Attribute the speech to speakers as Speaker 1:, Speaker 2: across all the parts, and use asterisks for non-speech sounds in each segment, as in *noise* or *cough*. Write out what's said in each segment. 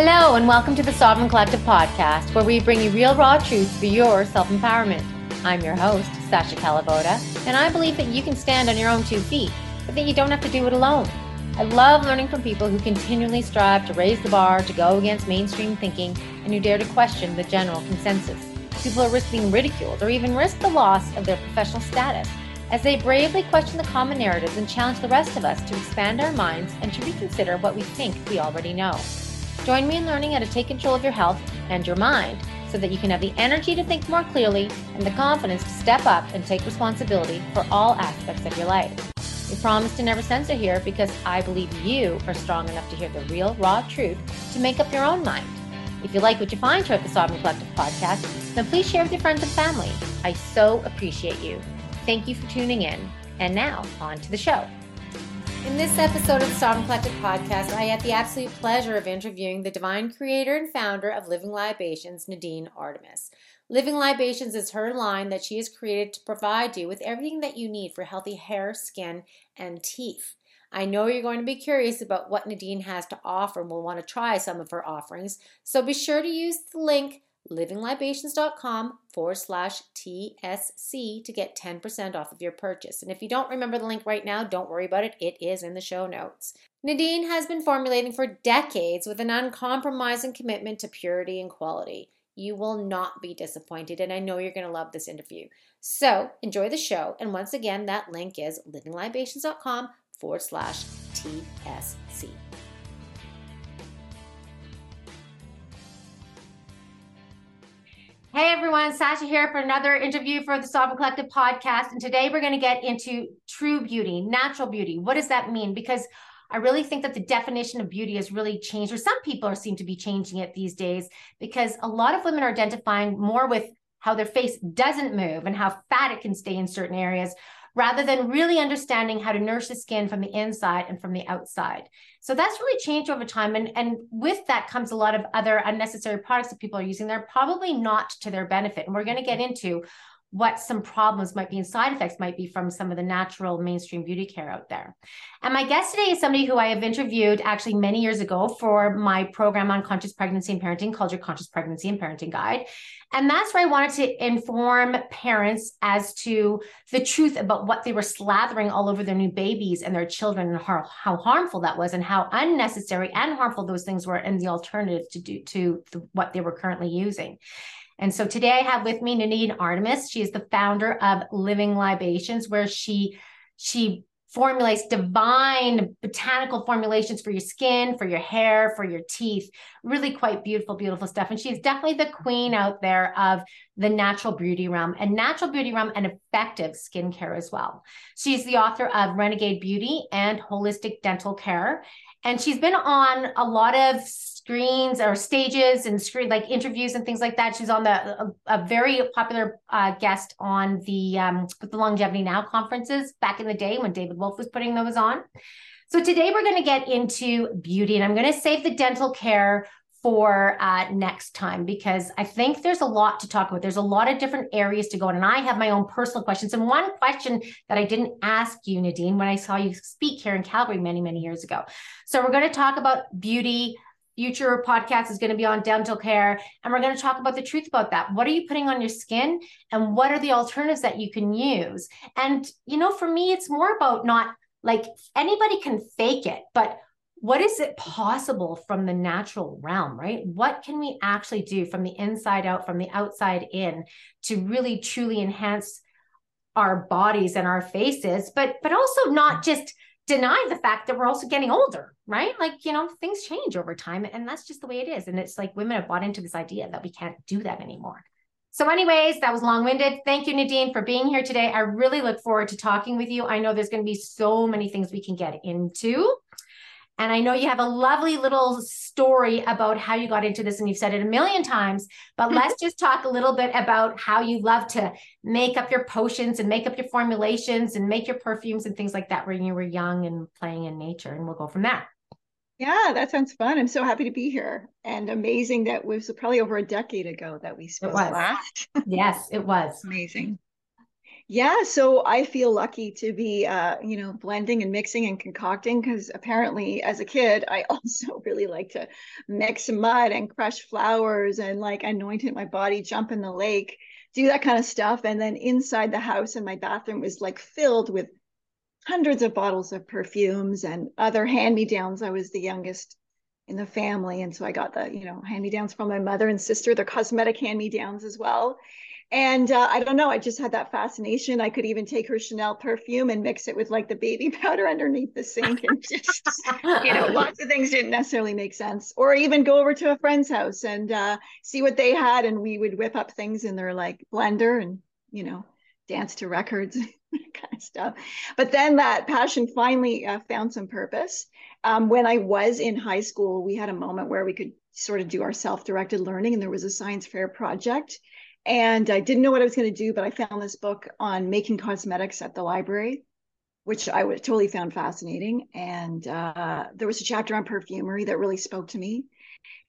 Speaker 1: Hello, and welcome to the Sovereign Collective podcast, where we bring you real, raw truths for your self empowerment. I'm your host, Sasha Calavoda, and I believe that you can stand on your own two feet, but that you don't have to do it alone. I love learning from people who continually strive to raise the bar, to go against mainstream thinking, and who dare to question the general consensus. People who risk being ridiculed or even risk the loss of their professional status as they bravely question the common narratives and challenge the rest of us to expand our minds and to reconsider what we think we already know. Join me in learning how to take control of your health and your mind so that you can have the energy to think more clearly and the confidence to step up and take responsibility for all aspects of your life. We promise to never censor here because I believe you are strong enough to hear the real, raw truth to make up your own mind. If you like what you find here at the Sovereign Collective podcast, then please share with your friends and family. I so appreciate you. Thank you for tuning in. And now, on to the show. In this episode of the Sovereign Collective podcast, I had the absolute pleasure of interviewing the divine creator and founder of Living Libations, Nadine Artemis. Living Libations is her line that she has created to provide you with everything that you need for healthy hair, skin, and teeth. I know you're going to be curious about what Nadine has to offer and will want to try some of her offerings, so be sure to use the link livinglibations.com forward slash TSC to get 10% off of your purchase. And if you don't remember the link right now, don't worry about it. It is in the show notes. Nadine has been formulating for decades with an uncompromising commitment to purity and quality. You will not be disappointed, and I know you're going to love this interview. So enjoy the show. And once again, that link is livinglibations.com forward slash TSC. Hey everyone, Sasha here for another interview for the Sovereign Collective podcast. And today we're going to get into true beauty, natural beauty. What does that mean? Because I really think that the definition of beauty has really changed, or some people are seem to be changing it these days, because a lot of women are identifying more with how their face doesn't move and how fat it can stay in certain areas rather than really understanding how to nourish the skin from the inside and from the outside. So that's really changed over time. And, and with that comes a lot of other unnecessary products that people are using. They're probably not to their benefit. And we're going to get mm-hmm. into what some problems might be and side effects might be from some of the natural mainstream beauty care out there. And my guest today is somebody who I have interviewed actually many years ago for my program on conscious pregnancy and parenting called your Conscious Pregnancy and Parenting Guide. And that's where I wanted to inform parents as to the truth about what they were slathering all over their new babies and their children and how, how harmful that was and how unnecessary and harmful those things were and the alternative to do to the, what they were currently using. And so today I have with me Nadine Artemis. She is the founder of Living Libations, where she she formulates divine botanical formulations for your skin, for your hair, for your teeth. Really quite beautiful, beautiful stuff. And she's definitely the queen out there of the natural beauty realm and natural beauty realm and effective skincare as well. She's the author of Renegade Beauty and Holistic Dental Care. And she's been on a lot of screens or stages and screen like interviews and things like that. She's on the a, a very popular uh, guest on the um, the Longevity Now conferences back in the day when David Wolfe was putting those on. So today we're going to get into beauty, and I'm going to save the dental care for uh, next time because I think there's a lot to talk about. There's a lot of different areas to go in, and I have my own personal questions. And one question that I didn't ask you, Nadine, when I saw you speak here in Calgary many, many years ago. So we're going to talk about beauty, future podcast is going to be on dental care and we're going to talk about the truth about that. What are you putting on your skin and what are the alternatives that you can use? And you know for me it's more about not like anybody can fake it but what is it possible from the natural realm right? What can we actually do from the inside out from the outside in to really truly enhance our bodies and our faces but but also not just deny the fact that we're also getting older, right? Like, you know, things change over time and that's just the way it is. And it's like women have bought into this idea that we can't do that anymore. So, anyways, that was long winded. Thank you, Nadine, for being here today. I really look forward to talking with you. I know there's going to be so many things we can get into. And I know you have a lovely little story about how you got into this, and you've said it a million times, but let's *laughs* just talk a little bit about how you love to make up your potions and make up your formulations and make your perfumes and things like that when you were young and playing in nature. And we'll go from there.
Speaker 2: Yeah, that sounds fun. I'm so happy to be here. And amazing that was probably over a decade ago that we spoke last. *laughs*
Speaker 1: yes, it was.
Speaker 2: Amazing. Yeah, so I feel lucky to be, uh, you know, blending and mixing and concocting because apparently, as a kid, I *laughs* also really like to mix mud and crush flowers and like anoint my body, jump in the lake, do that kind of stuff. And then inside the house and my bathroom was like filled with hundreds of bottles of perfumes and other hand-me-downs. I was the youngest in the family, and so I got the, you know, hand-me-downs from my mother and sister, the cosmetic hand-me-downs as well and uh, I don't know, I just had that fascination. I could even take her Chanel perfume and mix it with like the baby *laughs* powder underneath the sink, and just you know, lots of things didn't necessarily make sense. Or even go over to a friend's house and uh, see what they had, and we would whip up things in their like blender and you know, dance to records, *laughs* kind of stuff. But then that passion finally uh, found some purpose. Um, when I was in high school, we had a moment where we could sort of do our self-directed learning, and there was a science fair project and I didn't know what I was going to do, but I found this book on making cosmetics at the library, which I totally found fascinating. And uh, there was a chapter on perfumery that really spoke to me.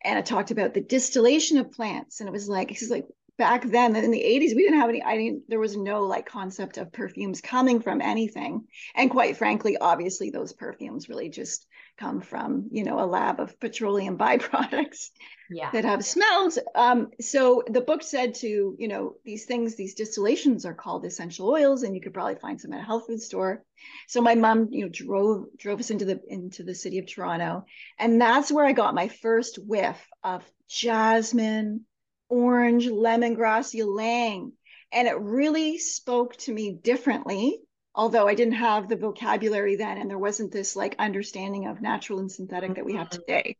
Speaker 2: And it talked about the distillation of plants. And it was like, it's like back then in the 80s, we didn't have any, I didn't, there was no like concept of perfumes coming from anything. And quite frankly, obviously, those perfumes really just come from, you know, a lab of petroleum *laughs* byproducts
Speaker 1: yeah.
Speaker 2: that have smells. Um, so the book said to, you know, these things, these distillations are called essential oils, and you could probably find some at a health food store. So my mom, you know, drove drove us into the into the city of Toronto, and that's where I got my first whiff of jasmine, orange, lemongrass, ylang, and it really spoke to me differently. Although I didn't have the vocabulary then, and there wasn't this like understanding of natural and synthetic that we have mm-hmm. today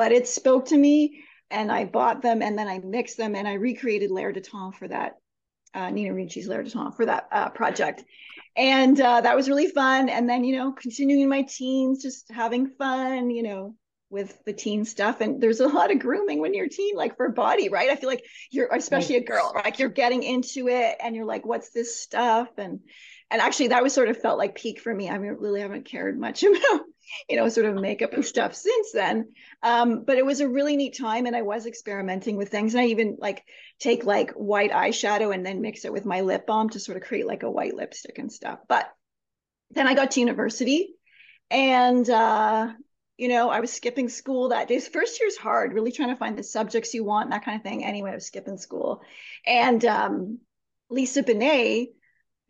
Speaker 2: but it spoke to me and I bought them and then I mixed them and I recreated L'Air du Temps for that uh, Nina Ricci's L'Air du Temps for that uh, project. And uh, that was really fun. And then, you know, continuing my teens, just having fun, you know, with the teen stuff. And there's a lot of grooming when you're a teen, like for body, right? I feel like you're, especially a girl, like you're getting into it and you're like, what's this stuff? And, and actually that was sort of felt like peak for me. I mean, really haven't cared much *laughs* about you know, sort of makeup and stuff since then. Um, but it was a really neat time and I was experimenting with things. And I even like take like white eyeshadow and then mix it with my lip balm to sort of create like a white lipstick and stuff. But then I got to university and uh, you know, I was skipping school that day. First year's hard, really trying to find the subjects you want that kind of thing. Anyway, I was skipping school. And um, Lisa Bonet,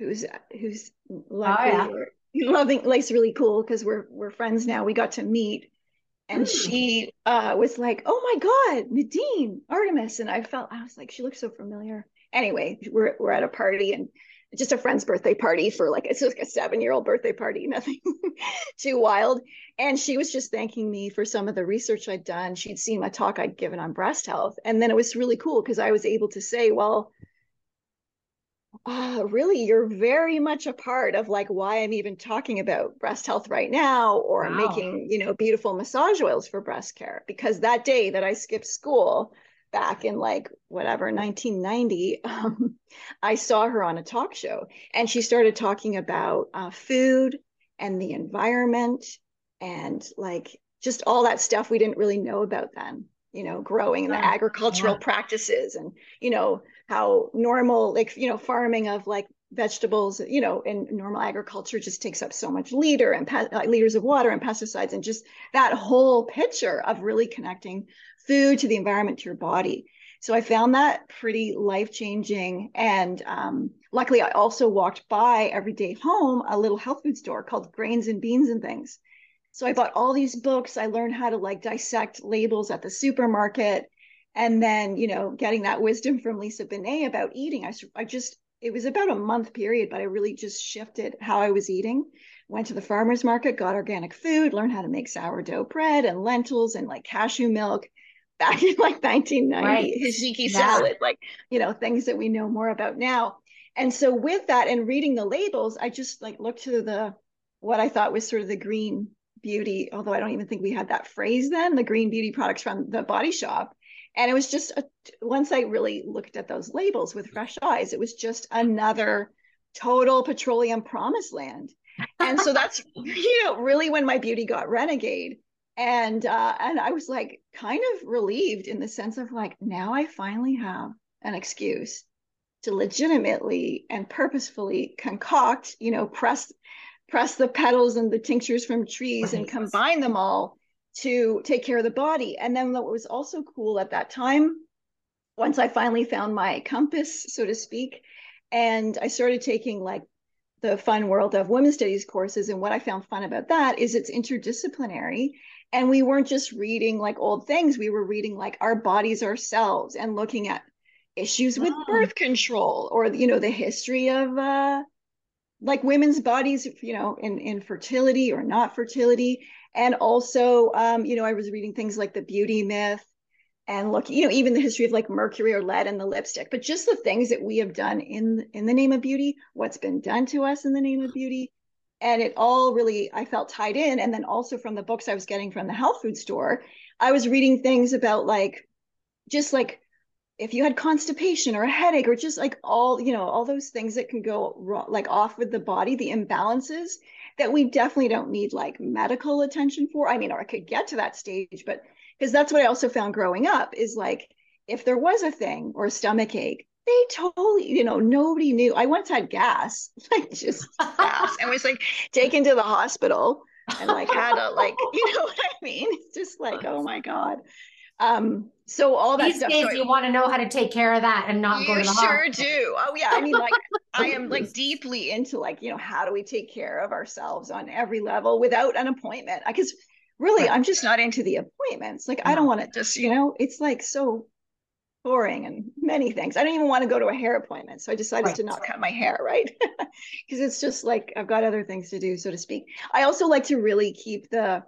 Speaker 2: who's who's lovely, oh, yeah loving life's really cool because we're we're friends now. We got to meet, and mm. she uh, was like, "Oh my God, Nadine Artemis," and I felt I was like, she looks so familiar. Anyway, we're we're at a party and just a friend's birthday party for like it's like a seven year old birthday party, *laughs* nothing too wild. And she was just thanking me for some of the research I'd done. She'd seen my talk I'd given on breast health, and then it was really cool because I was able to say, well oh, really, you're very much a part of like why I'm even talking about breast health right now or wow. making, you know, beautiful massage oils for breast care. Because that day that I skipped school back in like whatever 1990, *laughs* um, I saw her on a talk show and she started talking about uh, food and the environment and like just all that stuff we didn't really know about then you know growing and the agricultural yeah. practices and you know how normal like you know farming of like vegetables you know in normal agriculture just takes up so much liter and like liters of water and pesticides and just that whole picture of really connecting food to the environment to your body. So i found that pretty life changing and um, luckily i also walked by every day home a little health food store called grains and beans and things. So i bought all these books. I learned how to like dissect labels at the supermarket and then you know getting that wisdom from lisa bonet about eating I, I just it was about a month period but i really just shifted how i was eating went to the farmers market got organic food learned how to make sourdough bread and lentils and like cashew milk back *laughs* in like 1990 right. hijiki yeah. salad like you know things that we know more about now and so with that and reading the labels i just like looked to the what i thought was sort of the green beauty although i don't even think we had that phrase then the green beauty products from the body shop and it was just a, once i really looked at those labels with fresh eyes it was just another total petroleum promised land and so that's *laughs* you know really when my beauty got renegade and uh and i was like kind of relieved in the sense of like now i finally have an excuse to legitimately and purposefully concoct, you know, press press the petals and the tinctures from trees right. and combine them all to take care of the body. And then what was also cool at that time, once I finally found my compass, so to speak, and I started taking like the fun world of women's studies courses. And what I found fun about that is it's interdisciplinary. And we weren't just reading like old things, we were reading like our bodies ourselves and looking at issues with oh. birth control or, you know, the history of uh, like women's bodies, you know, in, in fertility or not fertility. And also, um, you know, I was reading things like the beauty myth and look, you know, even the history of like mercury or lead in the lipstick, but just the things that we have done in in the name of beauty, what's been done to us in the name of beauty. And it all really I felt tied in. And then also from the books I was getting from the health food store, I was reading things about like just like if you had constipation or a headache or just like all you know all those things that can go like off with the body the imbalances that we definitely don't need like medical attention for i mean or i could get to that stage but because that's what I also found growing up is like if there was a thing or a stomach ache, they totally, you know, nobody knew. I once had gas, *laughs* like just gas, and was like taken to the hospital and like had a like, *laughs* you know what I mean? It's just like, oh my god. Um, so all that
Speaker 1: These
Speaker 2: stuff.
Speaker 1: days, so you want to know how to take care of that and not go to the
Speaker 2: sure hospital. do. Oh yeah, I mean, like *laughs* I am like deeply into like you know how do we take care of ourselves on every level without an appointment? Because really i'm just not into the appointments like i don't want to just you know it's like so boring and many things i don't even want to go to a hair appointment so i decided right. to not cut my hair *laughs* right because it's just like i've got other things to do so to speak i also like to really keep the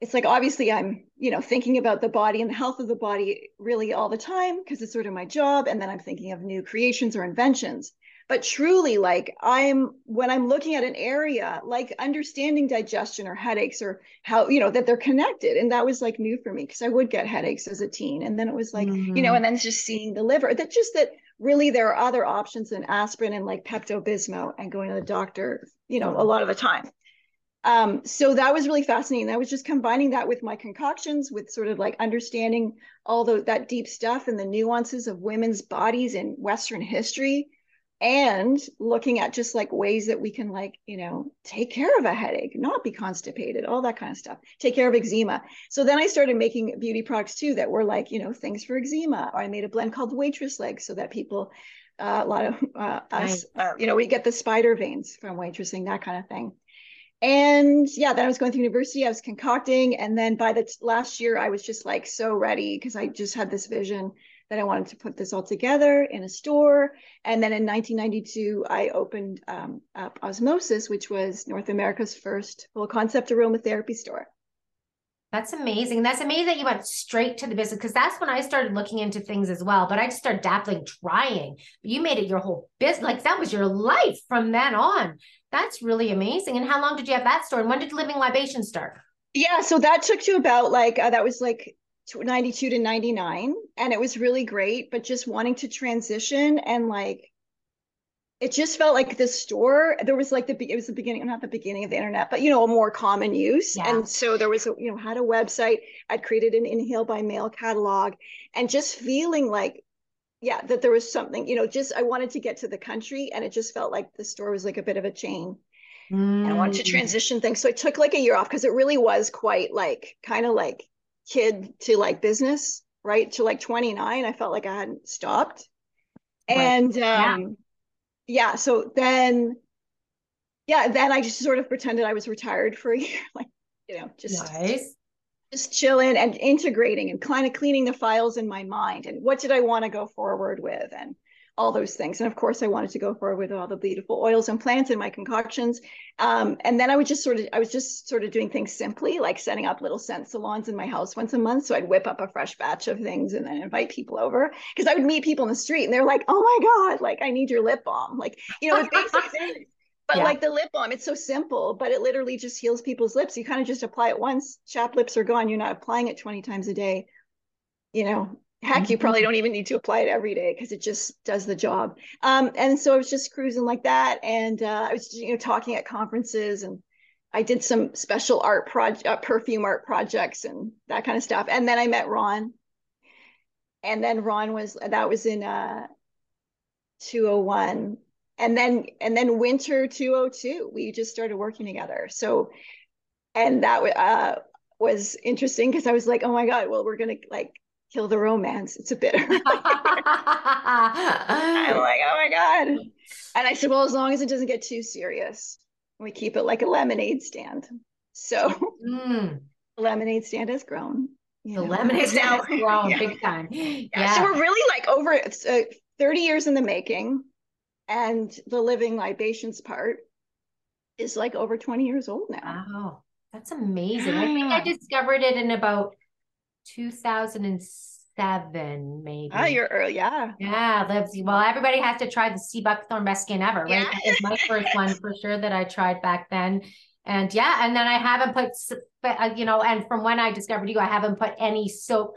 Speaker 2: it's like obviously i'm you know thinking about the body and the health of the body really all the time because it's sort of my job and then i'm thinking of new creations or inventions but truly like i'm when i'm looking at an area like understanding digestion or headaches or how you know that they're connected and that was like new for me because i would get headaches as a teen and then it was like mm-hmm. you know mm-hmm. and then just seeing the liver that just that really there are other options than aspirin and like pepto-bismol and going to the doctor you know a lot of the time um, so that was really fascinating. I was just combining that with my concoctions, with sort of like understanding all the, that deep stuff and the nuances of women's bodies in Western history and looking at just like ways that we can like you know take care of a headache not be constipated all that kind of stuff take care of eczema. So then i started making beauty products too that were like you know things for eczema. Or i made a blend called waitress legs so that people uh, a lot of uh, us uh, you know we get the spider veins from waitressing that kind of thing and yeah then i was going through university i was concocting and then by the t- last year i was just like so ready because i just had this vision that I wanted to put this all together in a store. And then in 1992, I opened um, up Osmosis, which was North America's first full concept aromatherapy store.
Speaker 1: That's amazing. That's amazing that you went straight to the business because that's when I started looking into things as well. But I just started dabbling, trying. But you made it your whole business. Like that was your life from then on. That's really amazing. And how long did you have that store? And when did Living Libation start?
Speaker 2: Yeah, so that took to about like uh, that was like 92 to 99 and it was really great but just wanting to transition and like it just felt like the store there was like the it was the beginning not the beginning of the internet but you know a more common use yeah. and so there was a you know had a website i'd created an inhale by mail catalog and just feeling like yeah that there was something you know just i wanted to get to the country and it just felt like the store was like a bit of a chain mm. and i wanted to mm. transition things so I took like a year off because it really was quite like kind of like kid to like business, right? To like 29, I felt like I hadn't stopped. Right. And um, yeah. so then, yeah, then I just sort of pretended I was retired for a *laughs* year, like, you know, just nice. just chilling and integrating and kind of cleaning the files in my mind and what did I want to go forward with and all those things. And of course, I wanted to go forward with all the beautiful oils and plants in my concoctions. Um, and then I would just sort of, I was just sort of doing things simply, like setting up little scent salons in my house once a month. So I'd whip up a fresh batch of things and then invite people over because I would meet people in the street and they're like, "Oh my god, like I need your lip balm," like you know, it's basic things. *laughs* But yeah. like the lip balm, it's so simple, but it literally just heals people's lips. You kind of just apply it once, chapped lips are gone. You're not applying it 20 times a day. You know, heck you probably mm-hmm. don't even need to apply it every day because it just does the job. Um, and so i was just cruising like that and uh, i was you know talking at conferences and i did some special art project uh, perfume art projects and that kind of stuff. And then i met ron. And then ron was that was in uh 201 and then and then winter 202 we just started working together. So and that uh, was interesting because i was like oh my god well we're gonna like kill the romance it's a bitter *laughs* i'm like oh my god and i said well as long as it doesn't get too serious we keep it like a lemonade stand so mm. *laughs* lemonade stand has grown
Speaker 1: the know. lemonade *laughs* stand has grown yeah. big time yeah.
Speaker 2: yeah. so we're really like over uh, 30 years in the making and the living libations part is like over 20 years old now.
Speaker 1: Wow. That's amazing. I think I discovered it in about 2007, maybe.
Speaker 2: Oh, you're early. Yeah.
Speaker 1: Yeah. Lives. Well, everybody has to try the sea buckthorn best skin ever, right? Yeah. That was my first one for sure that I tried back then. And yeah, and then I haven't put, uh, you know, and from when I discovered you, I haven't put any soap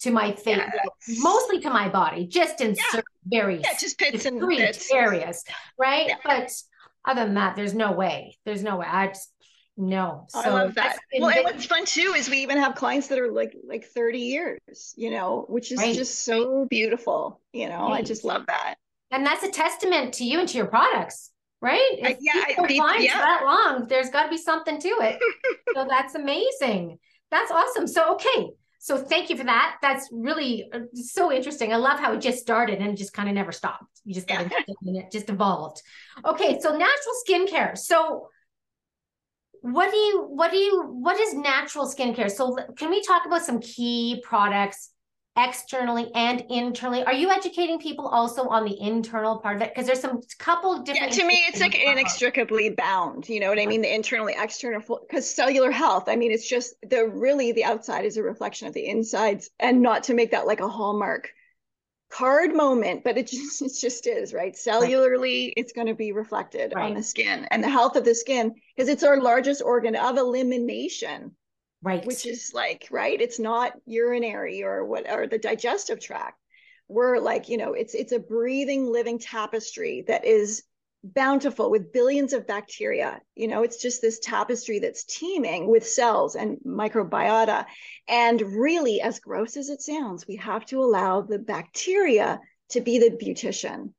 Speaker 1: to my face, yes. mostly to my body, just in yeah. very
Speaker 2: yeah, just bits and
Speaker 1: bits. areas, right? Yeah. But other than that, there's no way. There's no way. I just no.
Speaker 2: So I love that. Well, and what's fun too is we even have clients that are like like 30 years, you know, which is right. just so beautiful. You know, right. I just love that.
Speaker 1: And that's a testament to you and to your products right? If yeah, I, clients yeah. that long, there's got to be something to it. *laughs* so that's amazing. That's awesome. So okay, so thank you for that. That's really uh, so interesting. I love how it just started and just kind of never stopped. You just got yeah. it just evolved. Okay, so natural skincare. So what do you what do you what is natural skincare? So can we talk about some key products externally and internally. Are you educating people also on the internal part of it? Because there's some couple different.
Speaker 2: Yeah, to me, it's like inextricably bound. You know what I mean? The internally, external, because cellular health. I mean, it's just the really the outside is a reflection of the insides, and not to make that like a hallmark card moment, but it *laughs* just it just is right. Cellularly, right. it's going to be reflected right. on the skin and the health of the skin because it's our largest organ of elimination.
Speaker 1: Right.
Speaker 2: Which is like right? It's not urinary or what or the digestive tract. We're like you know it's it's a breathing living tapestry that is bountiful with billions of bacteria. You know it's just this tapestry that's teeming with cells and microbiota. And really as gross as it sounds we have to allow the bacteria to be the beautician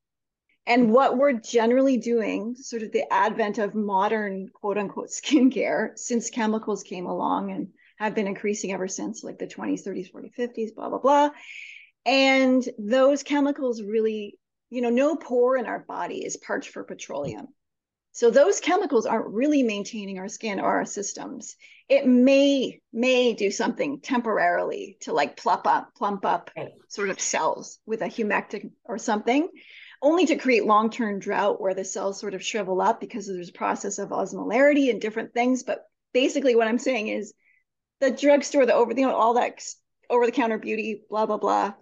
Speaker 2: and what we're generally doing, sort of the advent of modern quote unquote skincare, since chemicals came along and have been increasing ever since, like the 20s, 30s, 40s, 50s, blah, blah, blah. And those chemicals really, you know, no pore in our body is parched for petroleum. So those chemicals aren't really maintaining our skin or our systems. It may may do something temporarily to like plump up, plump up sort of cells with a humectant or something, only to create long-term drought where the cells sort of shrivel up because there's a process of osmolarity and different things. But basically, what I'm saying is the drugstore, the over, you know, all that over-the-counter beauty, blah blah blah.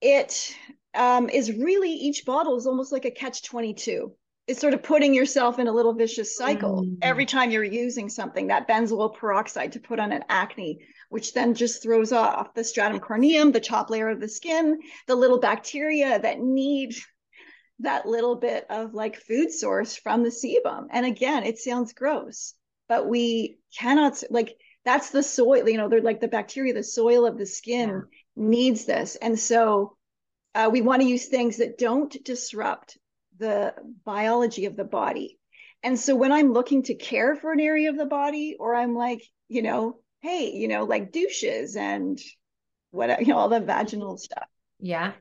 Speaker 2: It um, is really each bottle is almost like a catch 22 it's sort of putting yourself in a little vicious cycle mm. every time you're using something that benzoyl peroxide to put on an acne which then just throws off the stratum corneum, the top layer of the skin, the little bacteria that need that little bit of like food source from the sebum. And again, it sounds gross, but we cannot like that's the soil, you know, they're like the bacteria, the soil of the skin yeah. needs this. And so uh, we want to use things that don't disrupt the biology of the body. And so when I'm looking to care for an area of the body, or I'm like, you know, hey, you know, like douches and what, you know, all the vaginal stuff.
Speaker 1: Yeah.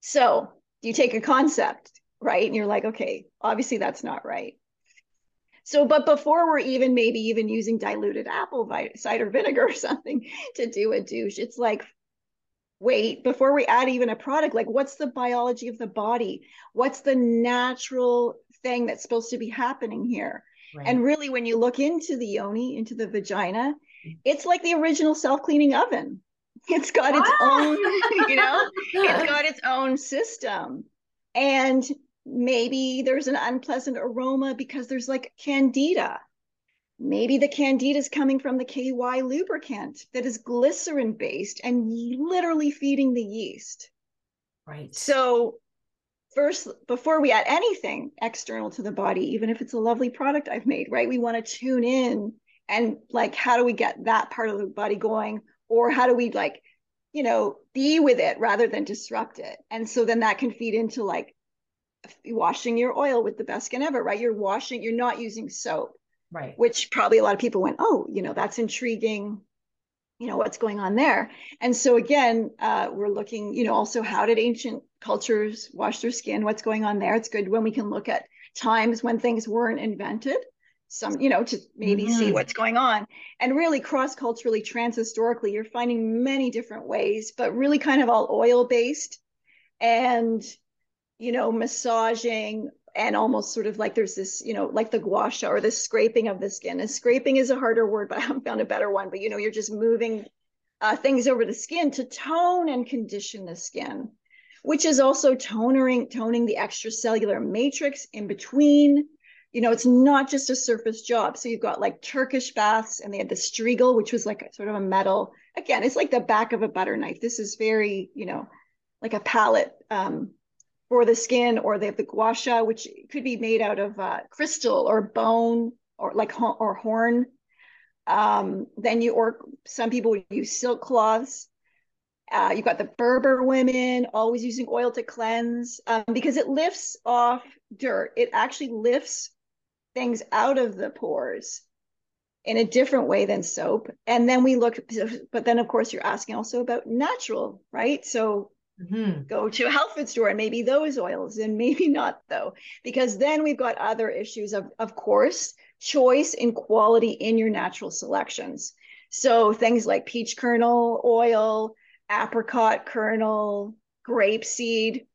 Speaker 2: So you take a concept, right? And you're like, okay, obviously that's not right. So, but before we're even maybe even using diluted apple cider vinegar *laughs* or something to do a douche, it's like, wait, before we add even a product, like what's the biology of the body? What's the natural thing that's supposed to be happening here? Right. And really, when you look into the yoni, into the vagina, it's like the original self-cleaning oven. It's got its ah. own, *laughs* you know, it's *laughs* got its own system. And maybe there's an unpleasant aroma because there's like candida. Maybe the candida is coming from the KY lubricant that is glycerin based and literally feeding the yeast.
Speaker 1: Right.
Speaker 2: So first before we add anything external to the body even if it's a lovely product i've made right we want to tune in and like how do we get that part of the body going or how do we like you know be with it rather than disrupt it and so then that can feed into like washing your oil with the best skin ever, right? You're washing, you're not using soap.
Speaker 1: Right.
Speaker 2: Which probably a lot of people went, oh, you know, that's intriguing. You know, what's going on there? And so again, uh, we're looking, you know, also how did ancient cultures wash their skin? What's going on there? It's good when we can look at times when things weren't invented some you know to maybe mm-hmm. see what's going on. And really cross culturally trans historically you're finding many different ways but really kind of all oil based and you know massaging and almost sort of like there's this you know like the gua sha or the scraping of the skin. And scraping is a harder word but i haven't found a better one. But you know you're just moving uh, things over the skin to tone and condition the skin which is also toning toning the extracellular matrix in between you know, it's not just a surface job. So you've got like Turkish baths, and they had the strigil, which was like a, sort of a metal. Again, it's like the back of a butter knife. This is very, you know, like a palette um, for the skin, or they have the gua sha, which could be made out of uh, crystal or bone or like or horn. Um, then you or some people would use silk cloths. Uh, you've got the Berber women always using oil to cleanse um, because it lifts off dirt. It actually lifts things out of the pores in a different way than soap. And then we look, but then of course you're asking also about natural, right? So mm-hmm. go to a health food store and maybe those oils and maybe not though, because then we've got other issues of, of course, choice and quality in your natural selections. So things like peach kernel oil, apricot kernel, grapeseed,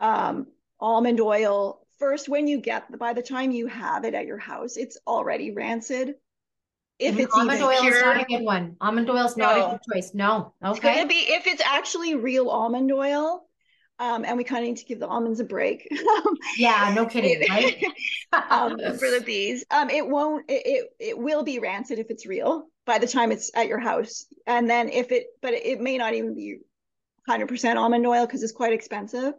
Speaker 2: um, almond oil, first when you get by the time you have it at your house it's already rancid
Speaker 1: if it's almond oil pure, is not a good one almond oil is not no. a good choice no okay
Speaker 2: it's gonna be if it's actually real almond oil um, and we kind of need to give the almonds a break. *laughs*
Speaker 1: yeah, no kidding, right? *laughs*
Speaker 2: um, for the bees, um, it won't. It, it, it will be rancid if it's real by the time it's at your house, and then if it, but it may not even be 100% almond oil because it's quite expensive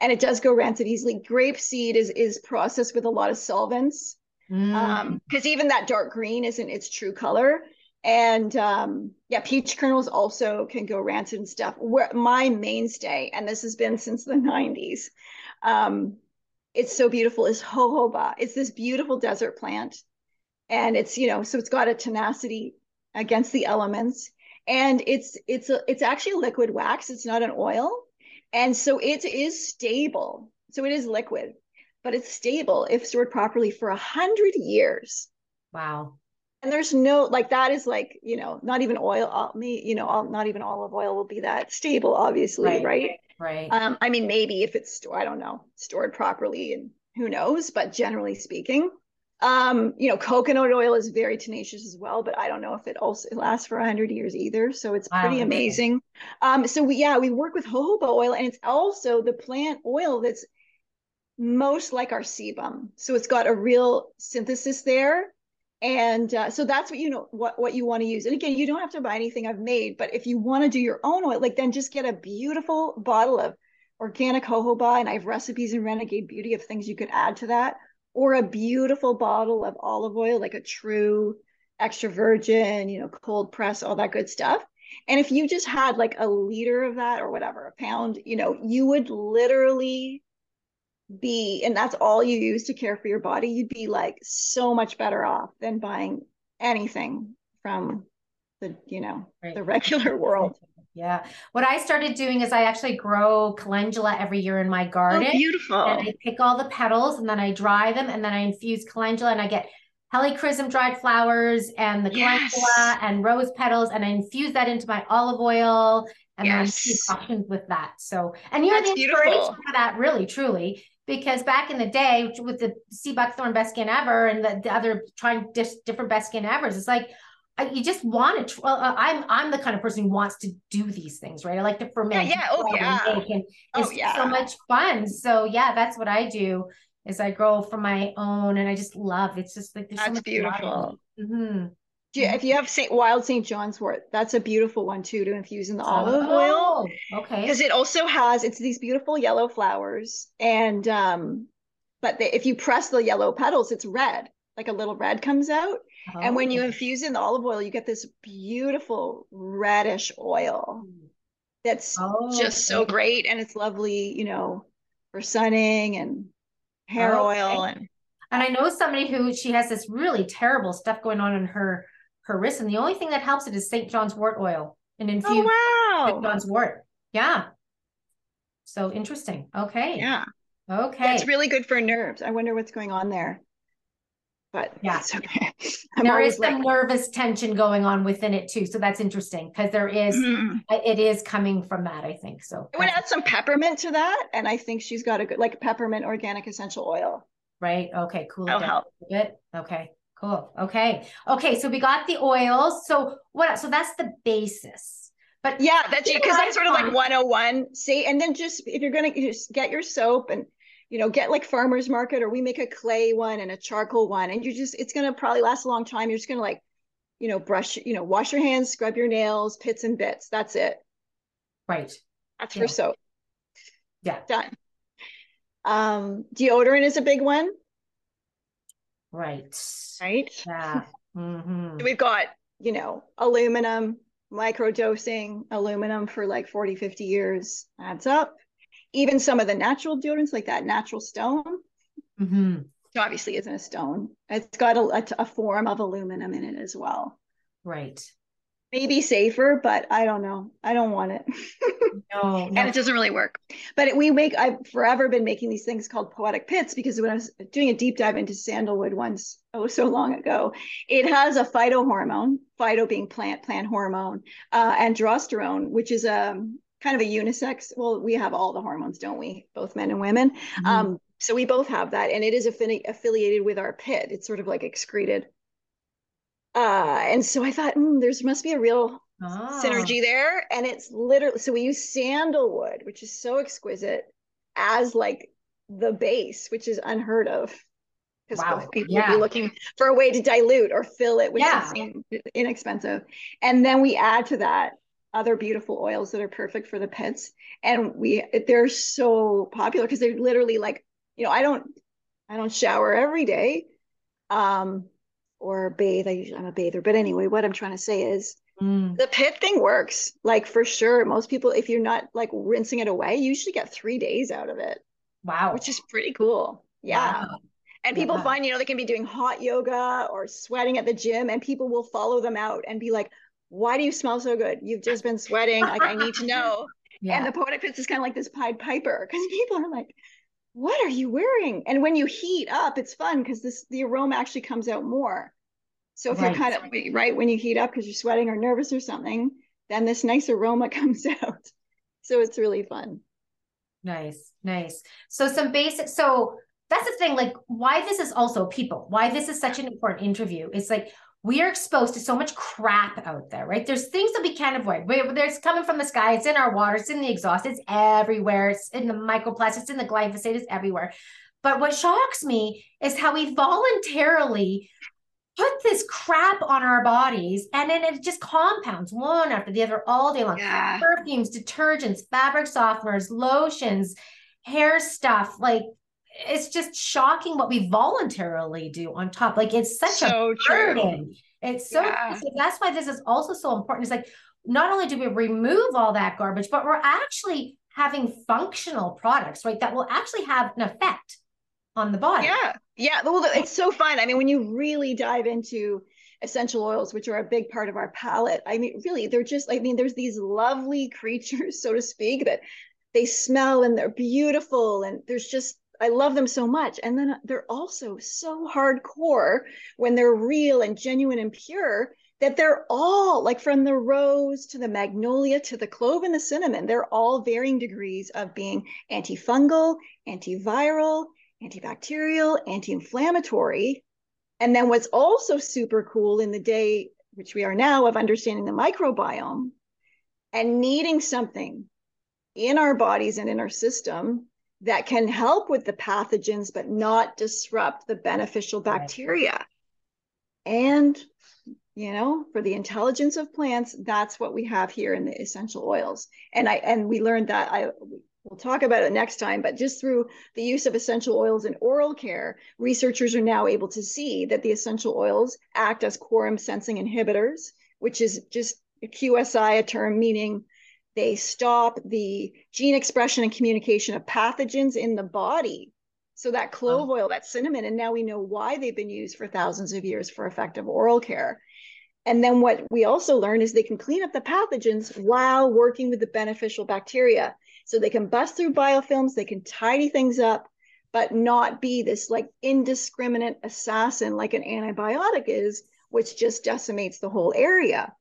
Speaker 2: and it does go rancid easily. Grape seed is is processed with a lot of solvents because mm. um, even that dark green isn't its true color. And um, yeah, peach kernels also can go rancid and stuff. Where my mainstay, and this has been since the 90s, um, it's so beautiful, is jojoba. It's this beautiful desert plant. And it's, you know, so it's got a tenacity against the elements. And it's it's a, it's actually liquid wax. It's not an oil and so it is stable. So it is liquid, but it's stable if stored properly for a hundred years.
Speaker 1: Wow.
Speaker 2: And there's no like that is like, you know, not even oil, me, you know, not even olive oil will be that stable, obviously, right?
Speaker 1: Right. right.
Speaker 2: Um, I mean, maybe if it's I don't know, stored properly and who knows, but generally speaking, um, you know, coconut oil is very tenacious as well, but I don't know if it also lasts for 100 years either. So it's pretty wow. amazing. Um, so we, yeah, we work with jojoba oil, and it's also the plant oil that's most like our sebum. So it's got a real synthesis there. And uh, so that's what you know what what you want to use. And again, you don't have to buy anything I've made, but if you want to do your own oil, like then just get a beautiful bottle of organic jojoba, and I have recipes in Renegade Beauty of things you could add to that or a beautiful bottle of olive oil, like a true extra virgin, you know, cold press, all that good stuff. And if you just had like a liter of that or whatever, a pound, you know, you would literally be, and that's all you use to care for your body, you'd be like so much better off than buying anything from the, you know, right. the *laughs* regular world.
Speaker 1: Yeah. What I started doing is I actually grow calendula every year in my oh, garden.
Speaker 2: Oh, beautiful.
Speaker 1: And I pick all the petals and then I dry them and then I infuse calendula and I get helichrysum dried flowers and the yes. calendula and rose petals and I infuse that into my olive oil and yes. then I use options with that. So, and you're That's the inspiration beautiful. for that, really, truly. Because back in the day, with the sea buckthorn best skin ever and the, the other trying dis- different best skin evers, it's like you just want to. Well, uh, I'm I'm the kind of person who wants to do these things, right? I like to ferment.
Speaker 2: Yeah, yeah. oh yeah. And,
Speaker 1: and oh, it's yeah. so much fun. So yeah, that's what I do. Is I grow from my own, and I just love. It's just like
Speaker 2: there's that's so much beautiful. Mm-hmm. If you have Saint Wild St. John's wort, that's a beautiful one too to infuse in the olive oh,
Speaker 1: oil. Okay.
Speaker 2: Because it also has it's these beautiful yellow flowers, and um, but the, if you press the yellow petals, it's red. Like a little red comes out. Oh. And when you oh. infuse in the olive oil, you get this beautiful reddish oil that's oh, just so great. And it's lovely, you know, for sunning and hair
Speaker 1: Oh,
Speaker 2: oil
Speaker 1: okay.
Speaker 2: and
Speaker 1: And I know somebody who she has this really terrible stuff going on in her her wrist, and the only thing that helps it is St. John's wort oil and oh, infused
Speaker 2: oh wow. St.
Speaker 1: John's wort. Yeah. So interesting. Okay.
Speaker 2: yeah
Speaker 1: Okay.
Speaker 2: that's really good for nerves i wonder what's going on there but
Speaker 1: Yeah.
Speaker 2: it's okay *laughs* i'm
Speaker 1: there
Speaker 2: always
Speaker 1: some
Speaker 2: like
Speaker 1: nervous tension going on within it too. So that's interesting because there is-
Speaker 2: Mhm.
Speaker 1: it is coming from that, I think. So
Speaker 2: i would add some peppermint to that and i think she's got a good like peppermint organic essential oil
Speaker 1: right. Okay, cool.
Speaker 2: That'll help.
Speaker 1: bit. Okay, cool. Okay. Okay. So we got the oils. So what so that's the basis. But
Speaker 2: Yeah, that's because that's sort of like
Speaker 1: fine.
Speaker 2: 101. See, and then just if you're gonna just get your soap and you know get like farmers market or we make a clay one and a charcoal one, and you just it's gonna probably last a long time. You're just gonna like, you know, brush, you know, wash your hands, scrub your nails, pits and bits. That's it.
Speaker 1: right.
Speaker 2: That's
Speaker 1: Yeah.
Speaker 2: for soap.
Speaker 1: Yeah.
Speaker 2: Done. Um, deodorant is a big one,
Speaker 1: Right.
Speaker 2: right?
Speaker 1: Yeah. hmm
Speaker 2: We've got, you know, aluminum, micro dosing aluminum for like 40, 50 years adds up. Even some of the natural deodorants, like that natural stone,
Speaker 1: hmm
Speaker 2: obviously isn't a stone. It's got a, a, a form of aluminum in it as well.
Speaker 1: Right.
Speaker 2: Maybe safer, but I don't know. I don't want it. *laughs*
Speaker 1: No, no.
Speaker 2: and it doesn't really work. But it, we make, I've forever been making these things called poetic pits because when I was doing a deep dive into sandalwood once, oh, so long ago, it has a phytohormone, phyto being plant, plant hormone, uh, androsterone, which is a kind of a unisex. Well, we have all the hormones, don't we? Both men and women.
Speaker 1: Mhm.
Speaker 2: Um, so we both have that, and it is affiliated with our pit. It's sort of like excreted. Uh, and so I thought, mm, there's must be a real
Speaker 1: Ah.
Speaker 2: synergy there and it's literally so we use sandalwood which is so exquisite as like the base which is unheard of because
Speaker 1: Wow.
Speaker 2: people
Speaker 1: Yeah.
Speaker 2: would be looking for a way to dilute or fill it with
Speaker 1: Yeah.
Speaker 2: something inexpensive and then we add to that other beautiful oils that are perfect for the pits and we they're so popular because they're literally like you know i don't i don't shower every day um or bathe I usually, i'm a bather but anyway what i'm trying to say is
Speaker 1: Mm.
Speaker 2: the pit thing works like for sure most people if you're not like rinsing it away you usually get three days out of it
Speaker 1: Wow.
Speaker 2: which is pretty cool yeah
Speaker 1: Wow.
Speaker 2: and people
Speaker 1: Yeah.
Speaker 2: find you know they can be doing hot yoga or sweating at the gym and people will follow them out and be like why do you smell so good you've just been sweating like i need to *laughs* know
Speaker 1: Yeah.
Speaker 2: and the poetic pits is kind of like this pied piper because people are like what are you wearing and when you heat up it's fun because this the aroma actually comes out more so if
Speaker 1: Right.
Speaker 2: you're kind of right when you heat up because you're sweating or nervous or something then this nice aroma *laughs* comes out so it's really fun
Speaker 1: Nice, nice. So some basic. So that's the thing. Like why this is also people. Why this is such an important interview. It's like we are exposed to so much crap out there, right? There's things that we can't avoid. There's coming from the sky. It's in our water. It's in the exhaust. It's everywhere. It's in the microplastics. It's in the glyphosate. It's everywhere. But what shocks me is how we voluntarily put this crap on our bodies and then it just compounds one after the other all day long
Speaker 2: yeah
Speaker 1: perfumes, detergents, fabric softeners, lotions, hair stuff. Like it's just shocking what we voluntarily do on top. Like it's such a
Speaker 2: so true
Speaker 1: burden. It's so,
Speaker 2: Yeah.
Speaker 1: so that's why this is also so important. It's like not only do we remove all that garbage, but we're actually having functional products, right? That will actually have an effect on the body.
Speaker 2: Yeah, yeah. Well, it's so fun. I mean, when you really dive into essential oils, which are a big part of our palette, I mean, really, they're just, I mean, there's these lovely *laughs* creatures, so to speak, that they smell and they're beautiful. And there's just, I love them so much. And then they're also so hardcore when they're real and genuine and pure that they're all like from the rose to the magnolia to the clove and the cinnamon, they're all varying degrees of being antifungal, antiviral, antibacterial, anti-inflammatory. And then what's also super cool in the day, which we are now, of understanding the microbiome and needing something in our bodies and in our system that can help with the pathogens, but not disrupt the beneficial bacteria. And, you know, for the intelligence of plants, that's what we have here in the essential oils. And I and we learned that I we'll talk about it next time, but just through the use of essential oils in oral care, researchers are now able to see that the essential oils act as quorum sensing inhibitors, which is just a QSI, a term meaning They stop the gene expression and communication of pathogens in the body. So that clove oil, that cinnamon, and now we know why they've been used for thousands of years for effective oral care. And then what we also learn is they can clean up the pathogens while working with the beneficial bacteria. So they can bust through biofilms, they can tidy things up, but not be this like indiscriminate assassin like an antibiotic is, which just decimates the whole area.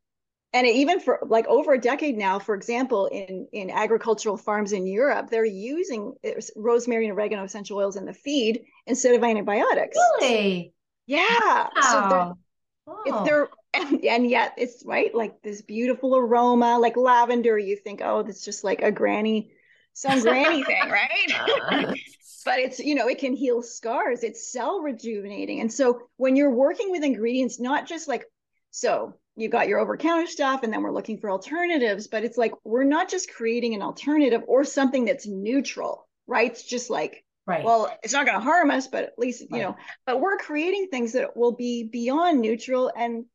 Speaker 2: And even for like over a decade now, for example, in, in agricultural farms in Europe, they're using rosemary and oregano essential oils in the feed instead of antibiotics.
Speaker 1: Really?
Speaker 2: Yeah. Wow. So they're, oh. they're and, and yet it's right like this beautiful aroma like lavender you think oh that's just like a granny some granny *laughs* thing right uh. *laughs* but it's you know it can heal scars it's cell rejuvenating and so when you're working with ingredients not just like so you got your over counter stuff and then we're looking for alternatives but it's like we're not just creating an alternative or something that's neutral right it's just like Right. Well, it's not going to harm us, but at least, you right. know, but we're creating things that will be beyond neutral and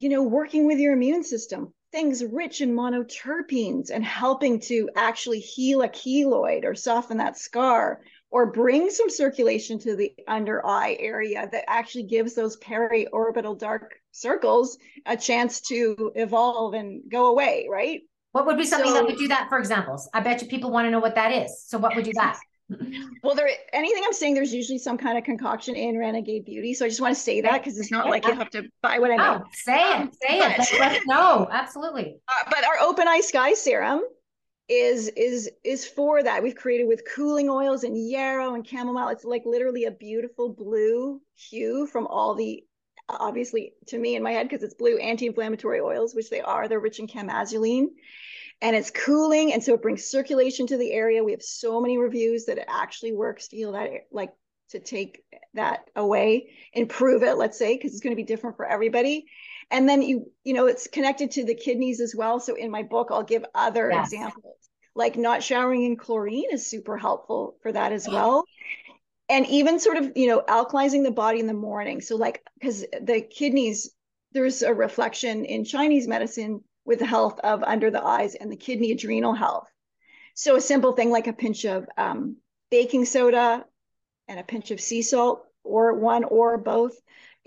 Speaker 2: you know, working with your immune system, things rich in monoterpenes and helping to actually heal a keloid or soften that scar or bring some circulation to the under eye area that actually gives those periorbital dark circles a chance to evolve and go away, right?
Speaker 1: What would be something so, that would do that, for examples? I bet you people want to know what that is. So, what would do that? *laughs*
Speaker 2: well, there anything I'm saying, there's usually some kind of concoction in Renegade Beauty. So I just want to say that because it's not like you have to buy what I know.
Speaker 1: Oh, say it, say but, it. Let, know, absolutely.
Speaker 2: Uh, but our Open Eye Sky Serum is is is for that. We've created with cooling oils and yarrow and chamomile. It's like literally a beautiful blue hue from all the obviously to me in my head because it's blue anti-inflammatory oils, which they are. They're rich in chamazulene and it's cooling and so it brings circulation to the area we have so many reviews that it actually works to heal that like to take that away improve it let's say because it's going to be different for everybody and then you you know it's connected to the kidneys as well. So in my book i'll give other yes. examples. Like not showering in chlorine is super helpful for that as well. And even sort of you know alkalizing the body in the morning. So like because the kidneys there's a reflection in chinese medicine with the health of under the eyes and the kidney adrenal health. So a simple thing like a pinch of um, baking soda and a pinch of sea salt, or one or both,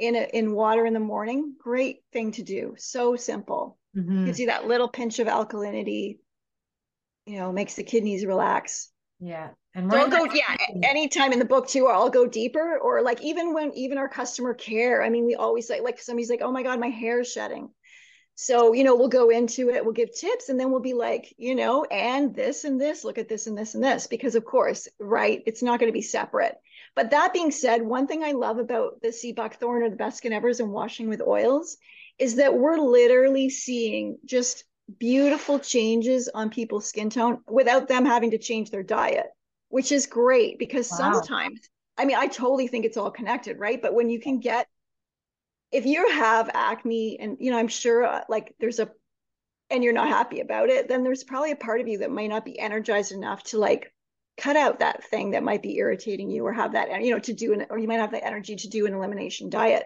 Speaker 2: in a, in water in the morning. Great thing to do. So simple. Mm-hmm. Gives you that little pinch of alkalinity. You know, makes the kidneys relax.
Speaker 1: Yeah.
Speaker 2: And don't go, yeah, anytime in the book too, or I'll go deeper. Or like even when even our customer care, I mean, we always say like somebody's like, oh my God, my hair is shedding. So, you know, we'll go into it, we'll give tips, and then we'll be like, you know, and this and this, look at this and this and this, because of course, right, it's not going to be separate. But that being said, one thing I love about the sea buckthorn or the best skin evers and washing with oils is that we're literally seeing just beautiful changes on people's skin tone without them having to change their diet, which is great because wow. sometimes, I mean, I totally think it's all connected, right? But when you can get if you have acne and you know i'm sure uh, like there's a and you're not happy about it then there's probably a part of you that might not be energized enough to like cut out that thing that might be irritating you or have that you know to do an or you might have the energy to do an elimination diet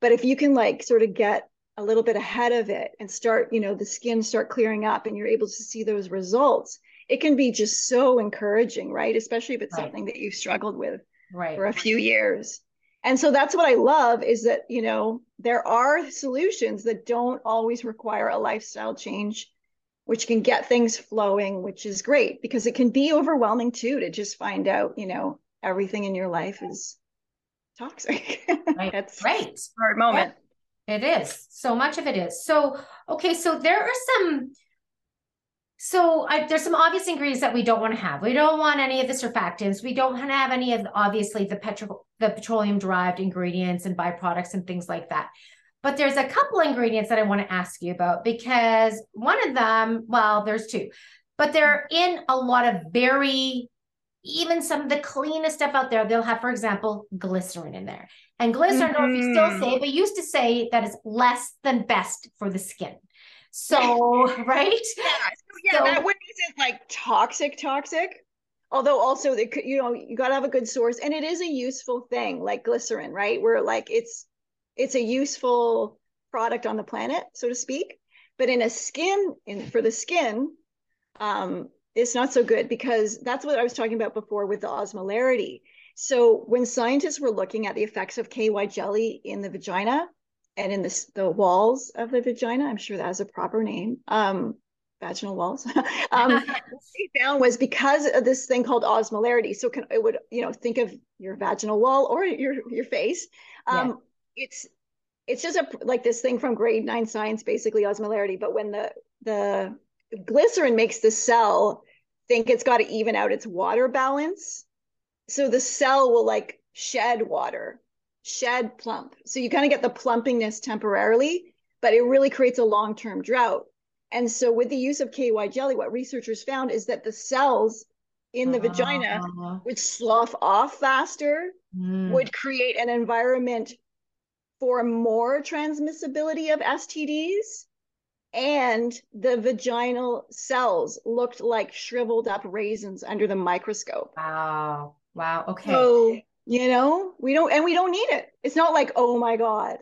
Speaker 2: but if you can like sort of get a little bit ahead of it and start you know the skin start clearing up and you're able to see those results it can be just so encouraging right especially if it's right. something that you've struggled with right. for a few years and so that's what i love is that you know there are solutions that don't always require a lifestyle change which can get things flowing which is great because it can be overwhelming too to just find out you know everything in your life is toxic. *laughs*
Speaker 1: Right. That's right.
Speaker 2: hard moment.
Speaker 1: It is. So much of it is. So okay so there are some so I, there's some obvious ingredients that we don't want to have. We don't want any of the surfactants. We don't want to have any of obviously the petro the petroleum derived ingredients and byproducts and things like that. But there's a couple ingredients that I want to ask you about because one of them, well, there's two, but they're in a lot of very even some of the cleanest stuff out there, they'll have, for example, glycerin in there. And glycerin, mm-hmm. or if you still mm-hmm. say, but used to say that is less than best for the skin. So, *laughs* *laughs* right?
Speaker 2: Yeah, so, yeah, so, that one isn't like toxic, toxic. Although also it could, you know, you gotta have a good source, and it is a useful thing, like glycerin, right? Where like it's it's a useful product on the planet, so to speak. But in a skin, in for the skin, um, it's not so good because that's what I was talking about before with the osmolarity. So when scientists were looking at the effects of KY jelly in the vagina and in the, the walls of the vagina, I'm sure that has a proper name, um, vaginal walls, *laughs* um, *laughs* what they found was because of this thing called osmolarity. So can it would you know think of your vaginal wall or your your face. Um. It's it's just a like this thing from grade nine science, basically osmolarity. But when the the glycerin makes the cell think it's got to even out its water balance, so the cell will like shed water, shed plump. So you kind of get the plumpingness temporarily, but it really creates a long term drought. And so, with the use of KY jelly, what researchers found is that the cells in the uh, vagina uh-huh. would slough off faster, mm. would create an environment for more transmissibility of STDs. And the vaginal cells looked like shriveled up raisins under the microscope.
Speaker 1: Wow. Wow. Okay.
Speaker 2: So, you know, we don't, and we don't need it. It's not like, oh my God.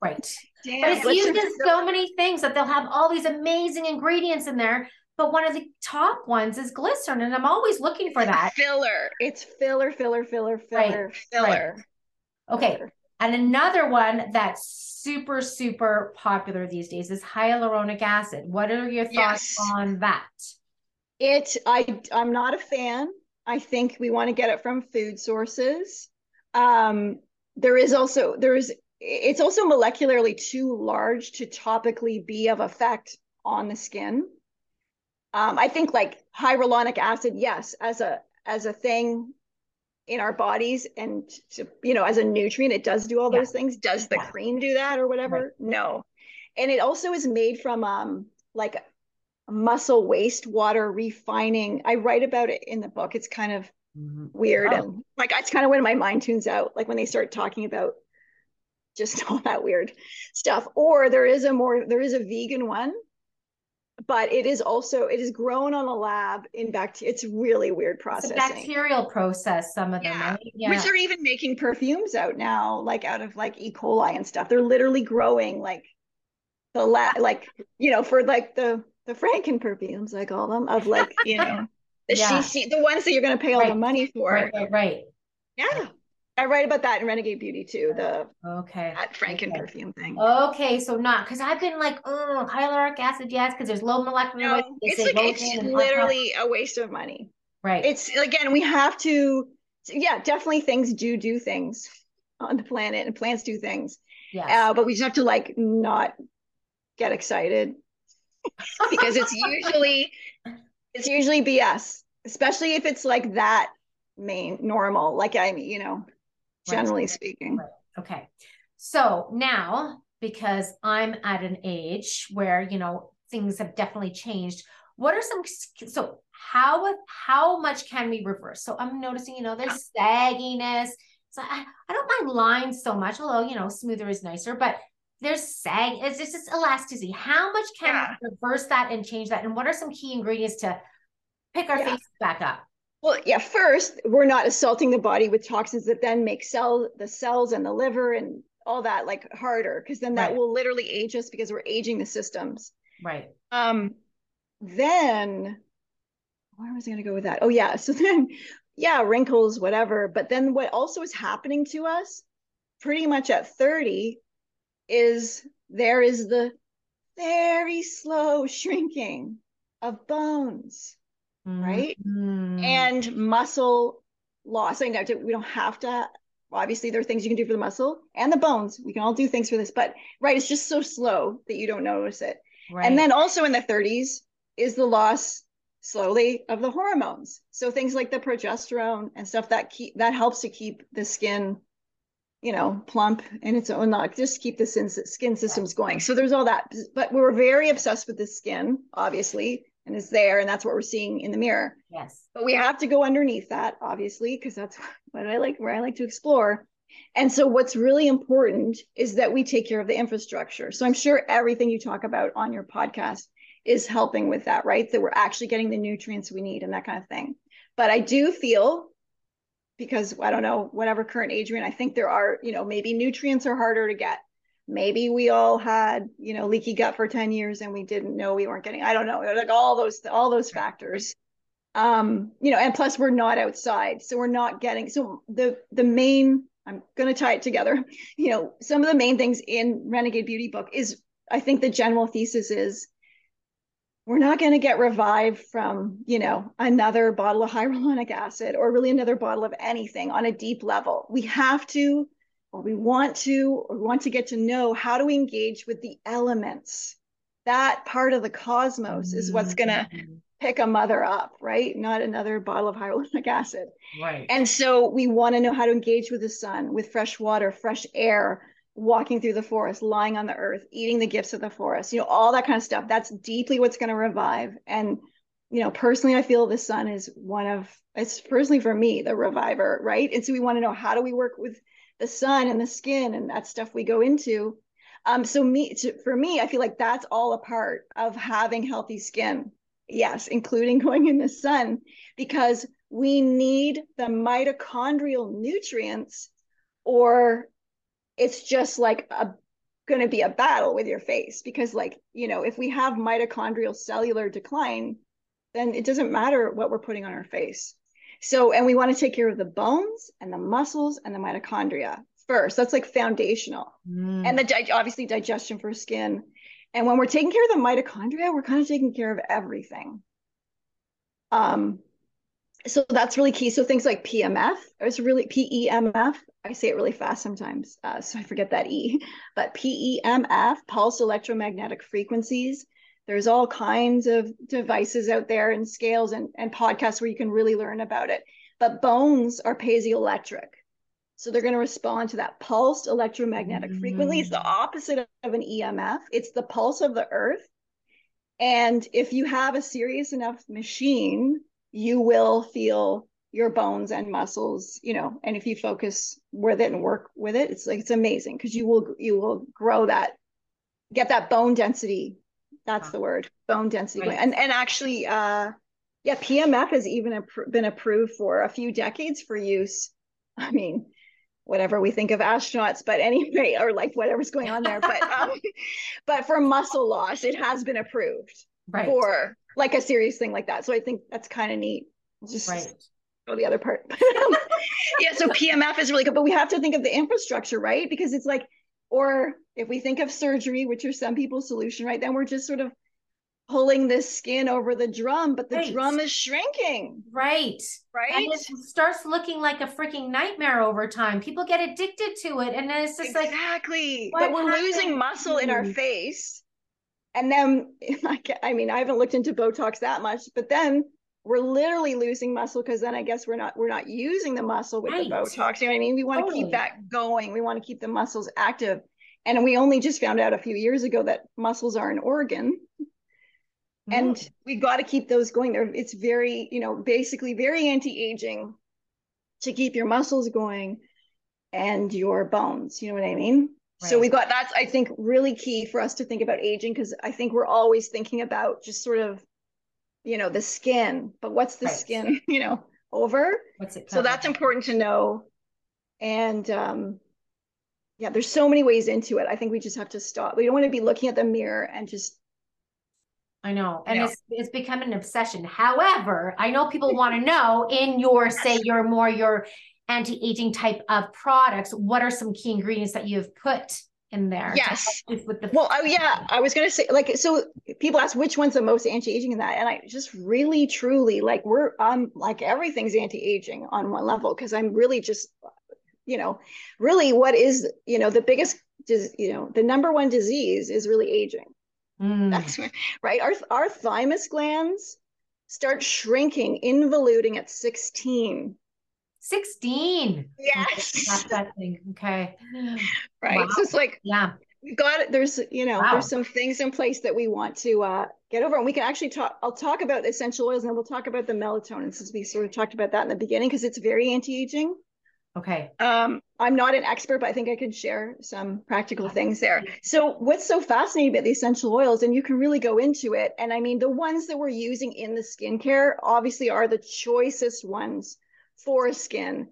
Speaker 1: Right. Damn, but it's used in so many things that they'll have all these amazing ingredients in there. But one of the top ones is glycerin, and I'm always looking for that.
Speaker 2: Filler. It's filler, filler, filler, filler, right. filler.
Speaker 1: Right. Okay. And another one that's super, super popular these days is hyaluronic acid. What are your thoughts yes. on that?
Speaker 2: It I I'm not a fan. I think we want to get it from food sources. Um, there is also there is it's also molecularly too large to topically be of effect on the skin. Um, I think like hyaluronic acid, yes, as a as a thing in our bodies and to, you know as a nutrient, it does do all yeah. those things. Does the yeah. cream do that or whatever? Right. No, and it also is made from um like muscle wastewater refining. I write about it in the book. It's kind of mm-hmm. weird oh. and like it's kind of when my mind tunes out, like when they start talking about just *laughs* all that weird stuff. Or there is a more there is a vegan one, but it is also it is grown on a lab in bacteria. It's really weird process.
Speaker 1: bacterial process, some of them, yeah.
Speaker 2: Right? yeah. Which they're even making perfumes out now, like out of like E. coli and stuff. They're literally growing like the lab, like you know, for like the the Franken perfumes, I call them, of like you know *laughs* the yeah. she, the ones that you're going to pay all right. the money for.
Speaker 1: Right, right, right.
Speaker 2: Yeah. I write about that in Renegade Beauty too. The
Speaker 1: okay
Speaker 2: that Franken okay. perfume thing.
Speaker 1: Okay, so not because I've been like, oh, hyaluronic acid, yes, because there's low molecular no, weight.
Speaker 2: It's like it's literally a waste of money.
Speaker 1: Right.
Speaker 2: It's again, we have to. Yeah, definitely things do do things on the planet, and plants do things. Yeah. Uh, but we just have to like not get excited *laughs* because it's usually it's usually BS, especially if it's like that main normal. Like I mean, you know generally right. speaking. Right.
Speaker 1: Okay. So now, because I'm at an age where, you know, things have definitely changed, what are some, so how, how much can we reverse? So I'm noticing, you know, there's sagginess. So I, I don't mind lines so much, although, you know, smoother is nicer, but there's sag, it's just, it's elasticity. How much can yeah. we reverse that and change that? And what are some key ingredients to pick our yeah. face back up?
Speaker 2: Well, yeah, first, we're not assaulting the body with toxins that then make cell the cells and the liver and all that like harder because then that right. will literally age us because we're aging the systems.
Speaker 1: Right.
Speaker 2: Um then where was I going to go with that? Oh yeah, *laughs* so then yeah, wrinkles whatever, but then what also is happening to us pretty much at 30 is there is the very slow shrinking of bones mm-hmm. right? And muscle loss. I know we don't have to. Obviously, there are things you can do for the muscle and the bones. We can all do things for this, but right, it's just so slow that you don't notice it. Right. And then also in the 30s is the loss slowly of the hormones. So things like the progesterone and stuff that keep that helps to keep the skin, you know, plump in its own, not just keep the skin systems going. So there's all that. But we are very obsessed with the skin, obviously and it's there and that's what we're seeing in the mirror.
Speaker 1: Yes.
Speaker 2: But we have to go underneath that obviously because that's what i like where i like to explore. And so what's really important is that we take care of the infrastructure. So i'm sure everything you talk about on your podcast is helping with that right? That we're actually getting the nutrients we need and that kind of thing. But i do feel because i don't know whatever current age we're in i think there are you know maybe nutrients are harder to get maybe we all had you know leaky gut for 10 years and we didn't know we weren't getting i don't know like all those all those factors. Um you know and plus we're not outside so we're not getting so the the main i'm going to tie it together. *laughs* You know some of the main things in renegade beauty book is i think the general thesis is we're not going to get revived from you know another bottle of hyaluronic acid or really another bottle of anything on a deep level. We have to or we want to or want to get to know how do we engage with the elements. That part of the cosmos is what's going to mm-hmm. pick a mother up right? Not another bottle of hyaluronic acid.
Speaker 1: Right.
Speaker 2: And so we want to know how to engage with the sun with fresh water fresh air walking through the forest lying on the earth eating the gifts of the forest you know all that kind of stuff. That's deeply what's going to revive. And you know personally i feel the sun is one of it's personally for me the reviver right? And so we want to know how do we work with the sun and the skin and that stuff we go into. Um, so me to, for me, I feel like that's all a part of having healthy skin. Yes, including *laughs* going in the sun, because we need the mitochondrial nutrients, or it's just like a going to be a battle with your face. Because, like you know, if we have mitochondrial cellular decline, then it doesn't matter what we're putting on our face. So, and we want to take care of the bones and the muscles and the mitochondria first. That's like foundational. Mm. And the di- obviously digestion for skin. And when we're taking care of the mitochondria, we're kind of taking care of everything. Um, so that's really key. So things like PMF, it's really PEMF. I say it really fast sometimes, uh, so I forget that E. But PEMF, pulse electromagnetic frequencies, there's all kinds of devices out there and scales and, and podcasts where you can really learn about it. But bones are piezoelectric. So they're going to respond to that pulsed electromagnetic mm. frequency. It's the opposite of an EMF, it's the pulse of the earth. And if you have a serious enough machine, you will feel your bones and muscles, you know, and if you focus with it and work with it, it's like it's amazing because you will you will grow that, get that bone density that's the word, bone density. Right. And and actually, uh, yeah, PMF has even been approved for a few decades for use. I mean, whatever we think of astronauts, but anyway, or like whatever's going on there. But um, *laughs* but for muscle loss, it has been approved
Speaker 1: right.
Speaker 2: for like a serious thing like that. So I think that's kind of neat. Just
Speaker 1: right.
Speaker 2: go the other part. *laughs* yeah, so PMF is really good, but we have to think of the infrastructure, right? Because it's like or if we think of surgery, which are some people's solution, right, then we're just sort of pulling this skin over the drum, but the right. drum is shrinking.
Speaker 1: Right.
Speaker 2: Right.
Speaker 1: And it starts looking like a freaking nightmare over time. People get addicted to it. And then it's just
Speaker 2: exactly.
Speaker 1: like
Speaker 2: Exactly. But we're happened? losing muscle in our hmm. face. And then *laughs* I mean, I haven't looked into Botox that much, but then we're literally losing muscle because then I guess we're not we're not using the muscle with right. the Botox. You know what I mean? We want totally. to keep that going. We want to keep the muscles active. And we only just found out a few years ago that muscles are an organ. Mm. And we got to keep those going. There, it's very, you know, basically very anti-aging to keep your muscles going and your bones. You know what I mean? Right. So we got that's I think really key for us to think about aging because I think we're always thinking about just sort of you know the skin but what's the right. skin *laughs* you know over?
Speaker 1: What's it
Speaker 2: so that's important to know. And um yeah there's so many ways into it. I think we just have to stop. We don't want to be looking at the mirror and just
Speaker 1: I know. And it's it's become an obsession. However, I know people want to know in your say your more your anti-aging type of products, what are some key ingredients that you have put in there.
Speaker 2: Yes. With the- well, oh yeah, I was gonna say like so. People ask which one's the most anti-aging in that, and I just really truly like we're um like everything's anti-aging on one level because I'm really just you know really what is you know the biggest you know the number one disease is really aging. Mm. That's *laughs* right. Our our thymus glands start shrinking, involuting at 16.
Speaker 1: 16.
Speaker 2: Yes.
Speaker 1: That's that thing. Okay. *sighs*
Speaker 2: Right. Wow. So it's like,
Speaker 1: yeah,
Speaker 2: we've got it. There's, you know, wow. there's some things in place that we want to uh, get over. And we can actually talk, I'll talk about essential oils and then we'll talk about the melatonin since we sort of talked about that in the beginning because it's very anti aging.
Speaker 1: Okay.
Speaker 2: Um, I'm not an expert, but I think I could share some practical things there. So, what's so fascinating about the essential oils, and you can really go into it. And I mean, the ones that we're using in the skincare obviously are the choicest ones for skin.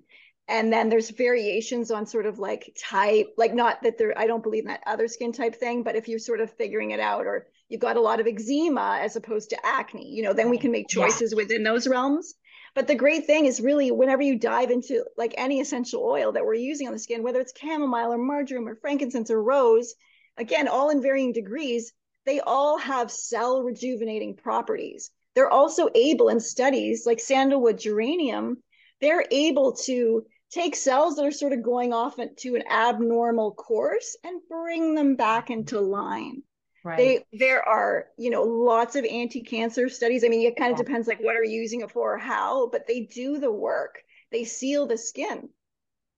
Speaker 2: and then there's variations on sort of like type like not that there i don't believe in that other skin type thing but if you're sort of figuring it out or you've got a lot of eczema as opposed to acne you know then we can make choices yeah. within those realms but the great thing is really whenever you dive into like any essential oil that we're using on the skin whether it's chamomile or marjoram or frankincense or rose again all in varying degrees they all have cell rejuvenating properties they're also able in studies like sandalwood geranium they're able to take cells that are sort of going off to an abnormal course and bring them back into line. Right. They there are, you know, lots of anti-cancer studies. I mean, it kind of yeah. depends like what are you using it for or how, but they do the work. They seal the skin.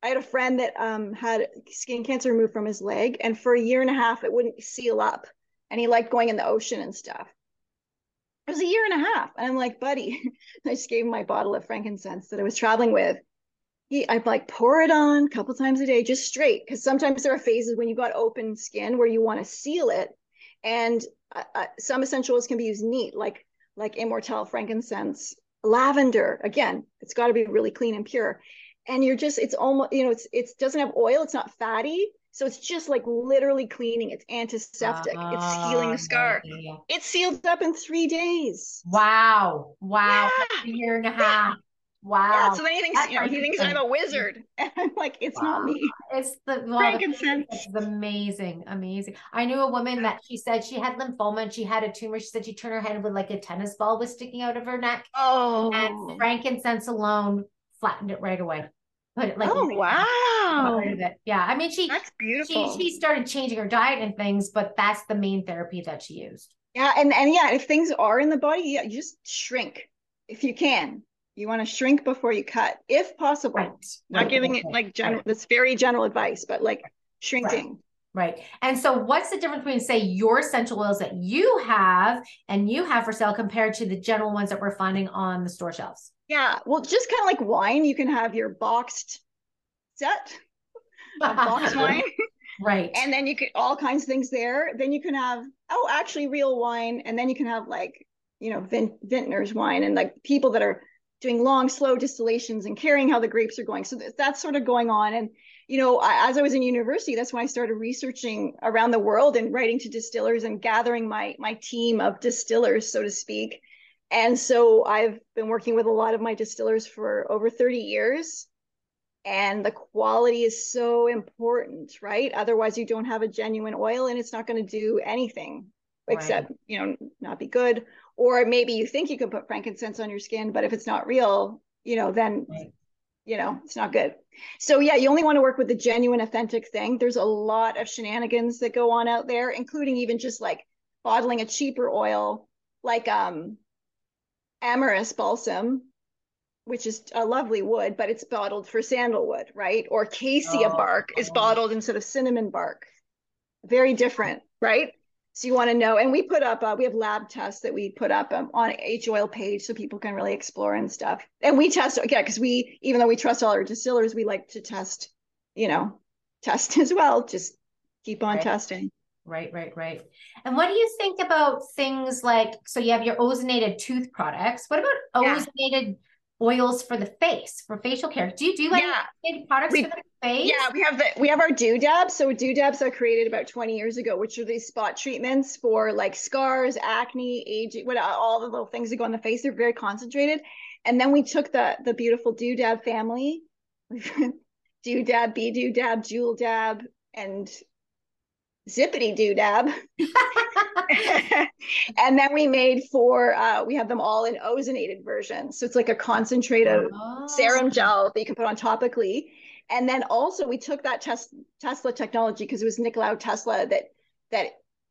Speaker 2: I had a friend that um, had skin cancer removed from his leg, and for a year and a half, it wouldn't seal up. And he liked going in the ocean and stuff. It was a year and a half. And I'm like, buddy, *laughs* I just gave him my bottle of frankincense that I was traveling with he, I'd like pour it on a couple times a day, just straight. Because sometimes there are phases when you've got open skin where you want to seal it, and uh, uh, some essential oils can be used neat, like like immortelle, frankincense, lavender. Again, it's got to be really clean and pure. And you're just, it's almost, you know, it's it doesn't have oil, it's not fatty, so it's just like literally cleaning. It's antiseptic. Uh, it's healing the scar. Yeah. It's sealed up in three days.
Speaker 1: Wow! Wow! Yeah. A year and a half. Wow.
Speaker 2: Yeah, so then he thinks, you know, he thinks I'm a wizard. *laughs* And I'm like, it's wow. not me.
Speaker 1: It's the well, frankincense. It's amazing, amazing. I knew a woman that she said she had lymphoma and she had a tumor. She said she turned her head with like a tennis ball was sticking out of her neck.
Speaker 2: Oh.
Speaker 1: And frankincense alone flattened it right away.
Speaker 2: Put it like oh wow.
Speaker 1: Rid of it. Yeah. I mean she
Speaker 2: that's beautiful.
Speaker 1: She, she started changing her diet and things, but that's the main therapy that she used.
Speaker 2: Yeah, and and yeah, if things are in the body, yeah, you just shrink if you can you want to shrink before you cut, if possible. Right. Not right. giving it like general, right. that's very general advice, but like shrinking.
Speaker 1: Right. And so, what's the difference between, say, your essential oils that you have and you have for sale compared to the general ones that we're finding on the store shelves?
Speaker 2: Yeah. Well, just kind of like wine, you can have your boxed set, of *laughs* boxed wine.
Speaker 1: Right.
Speaker 2: And then you could all kinds of things there. Then you can have, oh, actually real wine. And then you can have like, you know, vin- vintner's wine and like people that are doing long, slow distillations and caring how the grapes are going. So that's sort of going on. And, you know, I, as I was in university, that's when I started researching around the world and writing to distillers and gathering my my team of distillers, so to speak. And so I've been working with a lot of my distillers for over 30 years. And the quality is so important, right? Otherwise, you don't have a genuine oil and it's not going to do anything except, you know, not be good or maybe you think you can put frankincense on your skin but if it's not real you know then right. you know it's not good so yeah you only want to work with the genuine authentic thing there's a lot of shenanigans that go on out there including even just like bottling a cheaper oil like um amyris balsam which is a lovely wood but it's bottled for sandalwood right or cassia oh, bark is bottled instead of cinnamon bark very different right so you want to know, and we put up, uh, we have lab tests that we put up um, on H oil page so people can really explore and stuff. And we test, yeah, because we, even though we trust all our distillers, we like to test, you know, test *laughs* as well. Just keep on
Speaker 1: right.
Speaker 2: testing.
Speaker 1: Right, right, right. And what do you think about things like, so you have your ozonated tooth products. What about ozonated yeah oils for the face for facial care. Do you do like yeah. products we, for the face?
Speaker 2: Yeah, we have the we have our doodabs. So doodabs are created about 20 years ago, which are these spot treatments for like scars, acne, aging, what all the little things that go on the face. They're very concentrated. And then we took the the beautiful doodab family, *laughs* doodab, be doodab, jewel dab, and zippity doodab. *laughs* *laughs* and then we made for uh, we have them all in ozonated versions. So it's like a concentrated oh. serum gel that you can put on topically. And then also we took that tes- Tesla technology because it was Nikola Tesla that that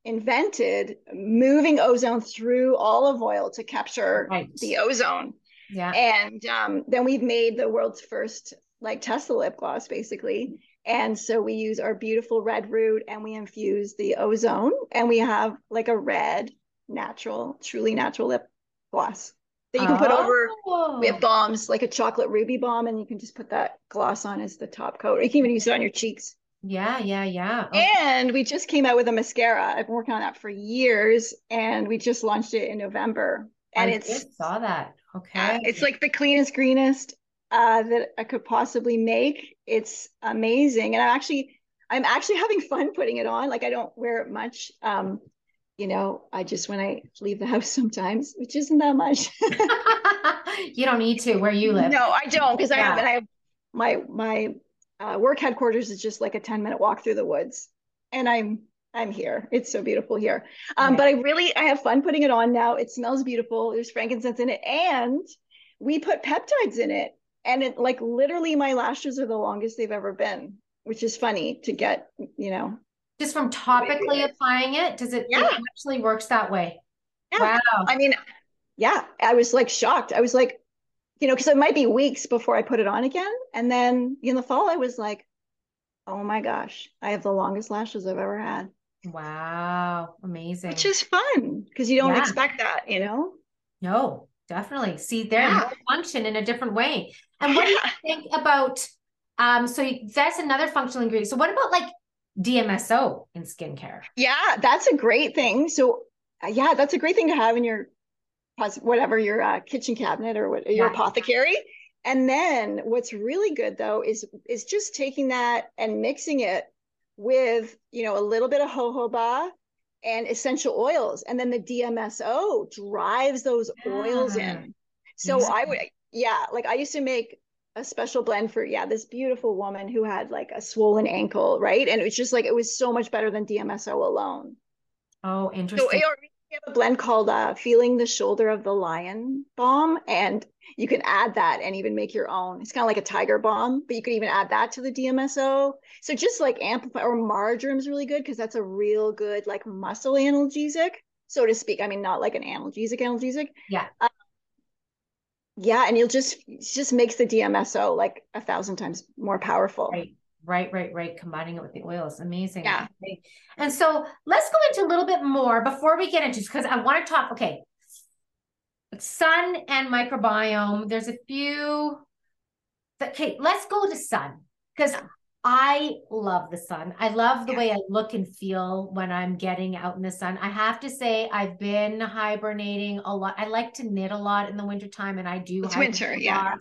Speaker 2: invented moving ozone through olive oil to capture right. the ozone.
Speaker 1: Yeah.
Speaker 2: And um, then we've made the world's first like Tesla lip gloss basically. And so we use our beautiful red root and we infuse the ozone and we have like a red, natural, truly natural lip gloss that you can put over. We have bombs like a chocolate ruby bomb and you can just put that gloss on as the top coat. You can even use it on your cheeks.
Speaker 1: Yeah, yeah, yeah.
Speaker 2: Okay. And we just came out with a mascara. I've been working on that for years and we just launched it in November. And
Speaker 1: I
Speaker 2: it's
Speaker 1: saw that. Okay.
Speaker 2: Uh, it's like the cleanest, greenest uh, that I could possibly make. It's amazing, and I'm actually I'm actually having fun putting it on. Like I don't wear it much. Um, you know, I just when I leave the house *laughs* sometimes, which isn't that much. *laughs*
Speaker 1: you don't need to where you live.
Speaker 2: No, I don't because yeah. I have and I have my my uh, work headquarters is just like a 10 minute walk through the woods and i'm i'm here it's so beautiful here um, but i really i have fun putting it on now it smells beautiful there's frankincense in it and we put peptides in it and it like literally my lashes are the longest they've ever been which is funny to get you know
Speaker 1: just from topically applying it does it, yeah. it actually works that way
Speaker 2: yeah. wow i mean yeah i was like shocked i was like you know, because it might be weeks before I put it on again. And then in the fall, I was like, oh my gosh, I have the longest lashes I've ever had.
Speaker 1: Wow. Amazing.
Speaker 2: Which is fun because you don't yeah. expect that, you know?
Speaker 1: No, definitely. See, they yeah. function in a different way. And what do you *laughs* think about? Um, so that's another functional ingredient. So what about like DMSO in skincare?
Speaker 2: Yeah, that's a great thing. So uh, yeah, that's a great thing to have in your whatever your uh, kitchen cabinet or what, your yeah. apothecary. And then what's really good though is is just taking that and mixing it with you know a little bit of jojoba and essential oils, and then the DMSO drives those yeah. oils in. So exactly. I would yeah, like I used to make a special blend for yeah this beautiful woman who had like a swollen ankle right and it was just like it was so much better than dmso alone
Speaker 1: oh interesting so
Speaker 2: we have a blend called uh, Feeling the Shoulder of the Lion Balm, and you can add that and even make your own. It's kind of like a Tiger Balm, but you could even add that to the DMSO. So just like amplify or marjoram is really good because that's a real good like muscle analgesic, so to speak. I mean, not like an analgesic analgesic.
Speaker 1: Yeah. Uh,
Speaker 2: yeah, and you'll just just makes the DMSO like a thousand times more powerful.
Speaker 1: Right. Right, right, right. Combining it with the oils. Is amazing.
Speaker 2: Yeah.
Speaker 1: And so let's go into a little bit more before we get into because I want to talk. Okay. Sun and microbiome. There's a few. Okay, let's go to sun because I love the sun. I love the yeah. way I look and feel when I'm getting out in the sun. I have to say, I've been hibernating a lot. I like to knit a lot in the wintertime, and I do.
Speaker 2: It's winter, yeah.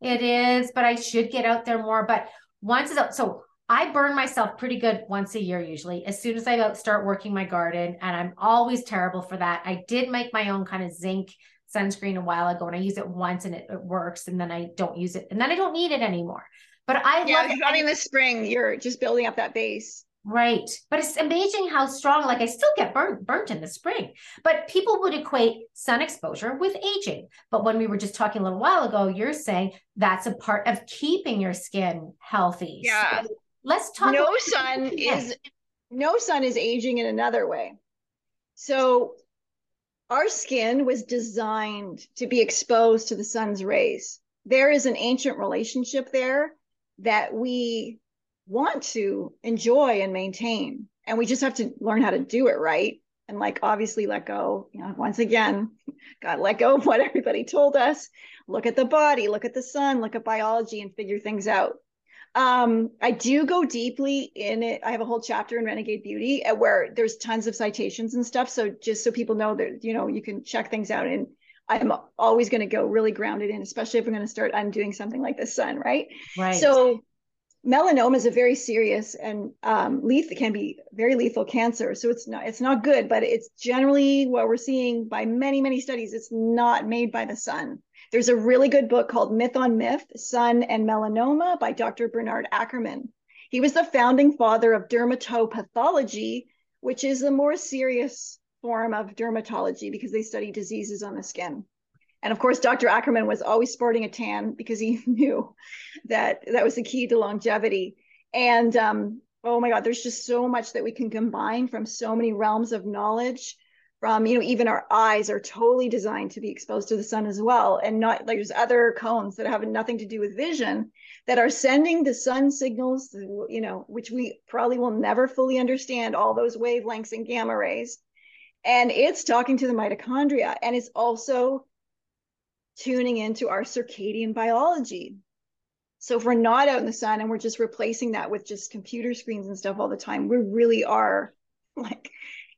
Speaker 1: It is, but I should get out there more. But once it's out. So I burn myself pretty good once a year, usually, as soon as I start working my garden. And I'm always terrible for that. I did make my own kind of zinc sunscreen a while ago and I use it once and it, it works. And then I don't use it and then I don't need it anymore. But I
Speaker 2: yeah,
Speaker 1: love
Speaker 2: I mean, this spring, you're just building up that base.
Speaker 1: Right. But it's amazing how strong, like I still get burnt, burnt in the spring. But people would equate sun exposure with aging. But when we were just talking a little while ago, you're saying that's a part of keeping your skin healthy.
Speaker 2: Yeah.
Speaker 1: So let's talk.
Speaker 2: No sun *laughs* is no sun is aging in another way. So our skin was designed to be exposed to the sun's rays. There is an ancient relationship there that we want to enjoy and maintain. And we just have to learn how to do it right. And like obviously let go, you know, once again, *laughs* gotta let go of what everybody told us. Look at the body, look at the sun, look at biology and figure things out. Um, I do go deeply in it. I have a whole chapter in Renegade Beauty uh, where there's tons of citations and stuff. So just so people know that, you know, you can check things out. And I'm always going to go really grounded in, especially if I'm going to start undoing something like the sun, right?
Speaker 1: Right.
Speaker 2: So melanoma is a very serious and um, lethal can be very lethal cancer so it's not it's not good but it's generally what we're seeing by many many studies it's not made by the sun there's a really good book called myth on myth sun and melanoma by dr bernard ackerman he was the founding father of dermatopathology which is the more serious form of dermatology because they study diseases on the skin and of course, Dr. Ackerman was always sporting a tan because he *laughs* knew that that was the key to longevity. And um, oh my God, there's just so much that we can combine from so many realms of knowledge. From you know, even our eyes are totally designed to be exposed to the sun as well, and not like there's other cones that have nothing to do with vision that are sending the sun signals, you know, which we probably will never fully understand all those wavelengths and gamma rays. And it's talking to the mitochondria, and it's also tuning into our circadian biology. So if we're not out in the sun and we're just replacing that with just computer screens and stuff all the time, we really are *laughs* like,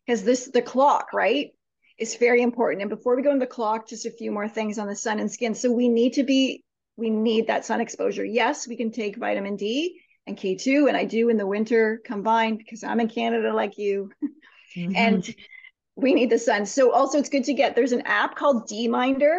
Speaker 2: because this the clock, right, is very important. And before we go into the clock, just a few more things on the sun and skin. So we need to be we need that sun exposure. Yes, we can take vitamin D and K2, and I do in the winter combined because I'm in Canada like you. *laughs* Mm-hmm. and we need the sun. So also it's good to get there's an app called D-Minder,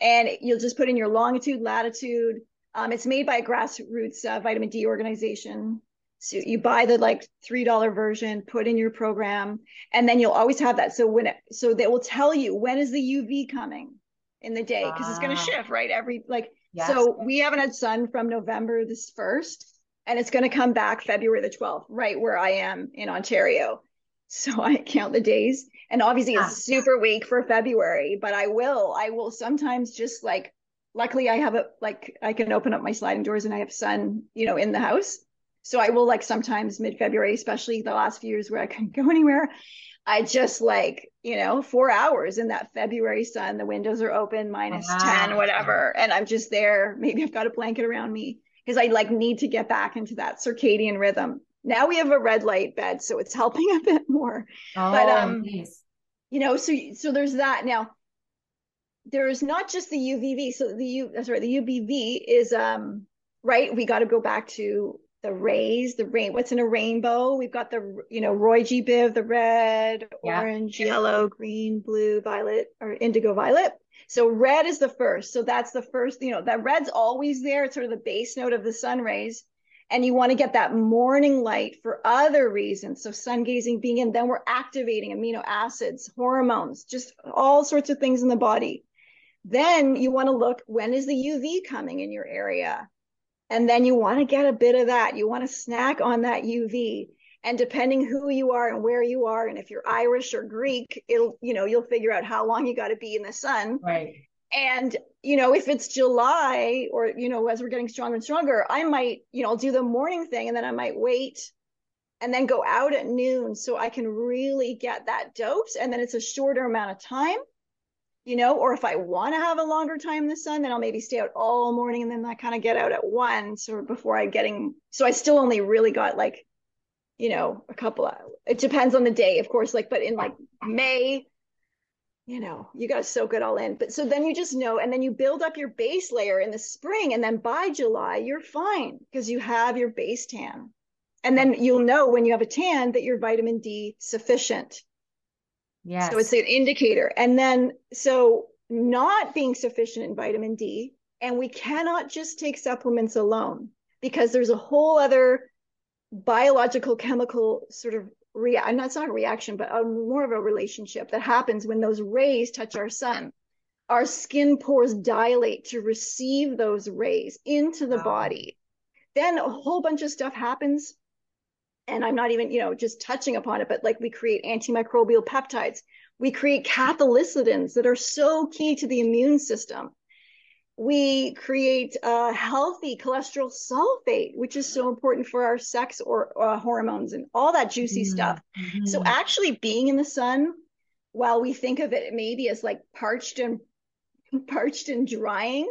Speaker 2: and you'll just put in your longitude, latitude. Um, it's made by a grassroots uh, vitamin D organization. So you buy the like three dollar version, put in your program, and then you'll always have that. So when it, so they will tell you when is the UV coming in the day because it's going to shift right every like. Yes. So we haven't had sun from November this first and it's going to come back February the 12th, right where I am in Ontario. So I count the days. And obviously it's ah. super weak for February, but I will, I will sometimes just like, luckily I have a, like, I can open up my sliding doors and I have sun, you know, in the house. So I will like sometimes mid February, especially the last few years where I couldn't *laughs* go anywhere. I just like, you know, four hours in that February sun. The windows are open, minus ah. 10, whatever. And I'm just there. Maybe I've got a blanket around me because I like need to get back into that circadian rhythm. Now we have a red light bed, so it's *laughs* helping a bit more. Oh, but um, nice. you know, so so there's that. Now there's not just the UVV. So the U that's right, the UVB is um right. We got to go back to the rays, the rain. What's in a rainbow? We've got the you know Roy G. Biv, the red, yeah. orange, yellow, green, blue, violet, or indigo violet. So red is the first. So that's the first, you know, that red's always there. It's sort of the base note of the sun rays. And you want to get that morning light for other reasons. So sun gazing being in, then we're activating amino acids, hormones, just all sorts of things in the body. Then you want to look when is the UV coming in your area? And then you want to get a bit of that. You want to snack on that UV and depending who you are and where you are and if you're irish or greek it'll you know you'll figure out how long you got to be in the sun.
Speaker 1: Right.
Speaker 2: And you know if it's july or you know as we're getting stronger and stronger i might you know i'll do the morning thing and then i might wait and then go out at noon so i can really get that dose. And then it's a shorter amount of time you know or if i want to have a longer time in the sun then i'll maybe stay out all morning and then i kind of get out at one so before i getting so i still only really got like you know, a couple of, it depends on the day, of course, like, but in like May, you know, you got to soak it all in. But so then you just know, and then you build up your base layer in the spring, and then by July, you're fine because you have your base tan. And then you'll know when you have a tan that your vitamin D sufficient.
Speaker 1: Yeah.
Speaker 2: So it's an indicator. And then, so not being sufficient in vitamin D, and we cannot just take supplements alone because there's a whole other biological chemical sort of react uh, not not a reaction but a, more of a relationship that happens when those rays touch our sun our skin pores dilate to receive those rays into the wow. body then a whole bunch of stuff happens and i'm not even you know just touching upon it but like we create antimicrobial peptides we create cathelicidins that are so key to the immune system we create a healthy cholesterol sulfate, which is so important for our sex or uh, hormones and all that juicy mm-hmm. stuff. So mm-hmm. actually being in the sun, while we think of it maybe as like parched and *laughs* parched and drying,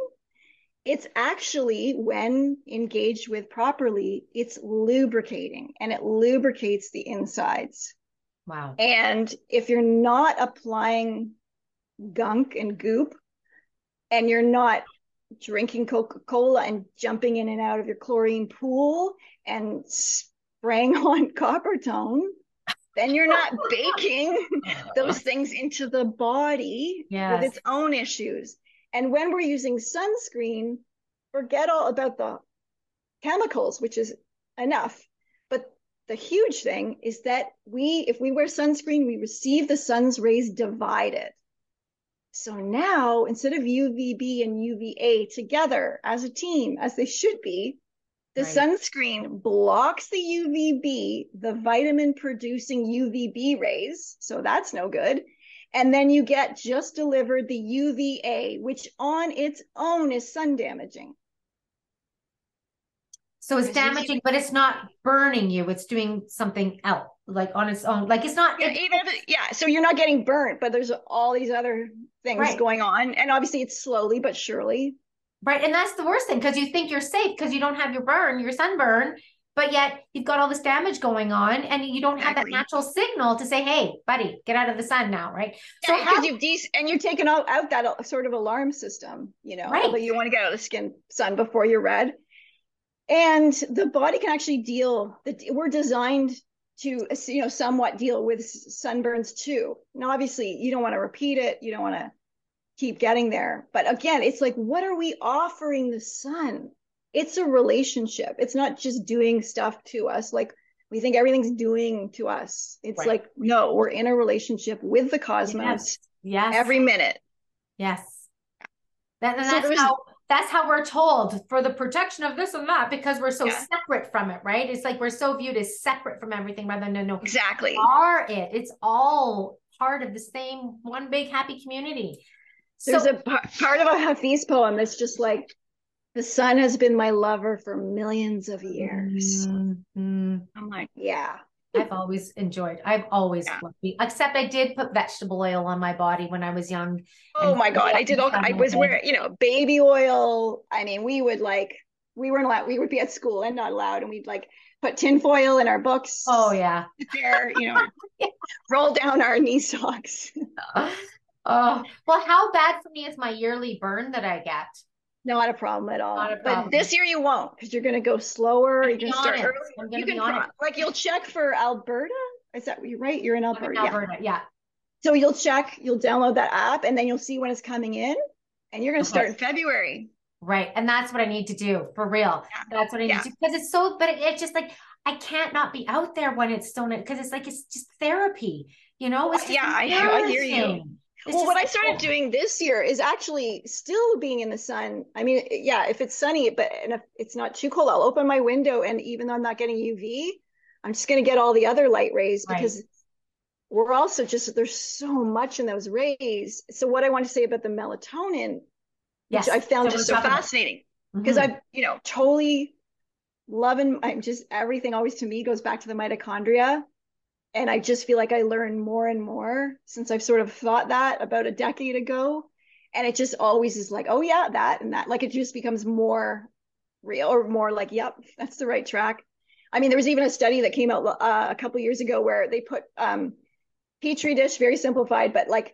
Speaker 2: it's actually when engaged with properly, it's lubricating and it lubricates the insides.
Speaker 1: Wow.
Speaker 2: And if you're not applying gunk and goop and you're not drinking Coca Cola and jumping in and out of your chlorine pool and spraying *laughs* on Coppertone then you're not baking *laughs* those things into the body yes. with its own issues. And when we're using sunscreen, forget all about the chemicals, which is enough. But the huge thing is that we, if we wear sunscreen, we receive the sun's rays divided. So now instead of UVB and UVA together as a team, as they should be, the right. sunscreen blocks the UVB, the vitamin producing UVB rays. So that's no good. And then you get just delivered the UVA, which on its own is sun damaging.
Speaker 1: So it's damaging, but it's not burning you. It's doing something else, like on its own. Like it's not.
Speaker 2: Yeah, even if it, yeah, so you're not getting burnt, but there's all these other things right. going on, and obviously it's slowly but surely.
Speaker 1: Right, and that's the worst thing because you think you're safe because you don't have your burn, your sunburn, but yet you've got all this damage going on and you don't have that natural signal to say hey buddy get out of the sun now right?
Speaker 2: So because you've de- and you're taking out, out that sort of alarm system you know right. you want to get out of the skin sun before you're red. And the body can actually deal the, we're designed to you know somewhat deal with sunburns too. Now obviously you don't want to repeat it you don't want to keep getting there. But again it's like what are we offering the sun it's a relationship. It's not just doing stuff to us. Like we think everything's doing to us. It's right. like, no, we're in a relationship with the cosmos. Yes. yes. Every minute.
Speaker 1: Yes. That, and so that's how that's how we're told for the protection of this and that because we're so yeah. separate from it, right? It's like we're so viewed as separate from everything rather than no, no.
Speaker 2: Exactly.
Speaker 1: Are it? It's all part of the same one big happy community.
Speaker 2: There's so, a part of a Hafiz poem that's just like the sun has been my lover for millions of years. Mm-hmm. I'm like, yeah.
Speaker 1: I've always enjoyed. I've always yeah. loved it. Except I did put vegetable oil on my body when I was young.
Speaker 2: Oh my god, I did all. I was wearing, you know, baby oil. I mean, we would like, we weren't allowed. We would be at school and not allowed, and we'd like put tinfoil in our books.
Speaker 1: Oh yeah,
Speaker 2: there, you know, *laughs* yeah. roll down our knee socks. *laughs*
Speaker 1: oh well, how bad for me is my yearly burn that I get?
Speaker 2: Not a problem at all. Problem. But this year you won't because you're going to go slower. You can start early. You can like you'll check for Alberta. Is that you right? You're in Alberta.
Speaker 1: In Alberta, yeah. yeah.
Speaker 2: So you'll check. You'll download that app, and then you'll see when it's coming in, and you're going to okay. start in February.
Speaker 1: Right, and that's what I need to do for real. Yeah. That's what I need yeah. to because it's so. But it, it's just like I can't not be out there when it's still because it's like it's just therapy. You know, it's
Speaker 2: yeah. I, I hear you well, what I started doing this year is actually still being in the sun. I mean, yeah, if it's sunny, but and if it's not too cold, I'll open my window, and even though I'm not getting UV, I'm just going to get all the other light rays right. because we're also just there's so much in those rays. So what I want to say about the melatonin, yes. which I found so just so fascinating, because mm-hmm. I've you know totally loving. I'm just everything always to me goes back to the mitochondria and I just feel like I learn more and more since I've sort of thought that about a decade ago. And it just always is like, oh, yeah, that and that. Like it just becomes more real or more like, yep, that's the right track. I mean, there was even a study that came out uh, a couple years ago where they put um, petri dish, very simplified, but like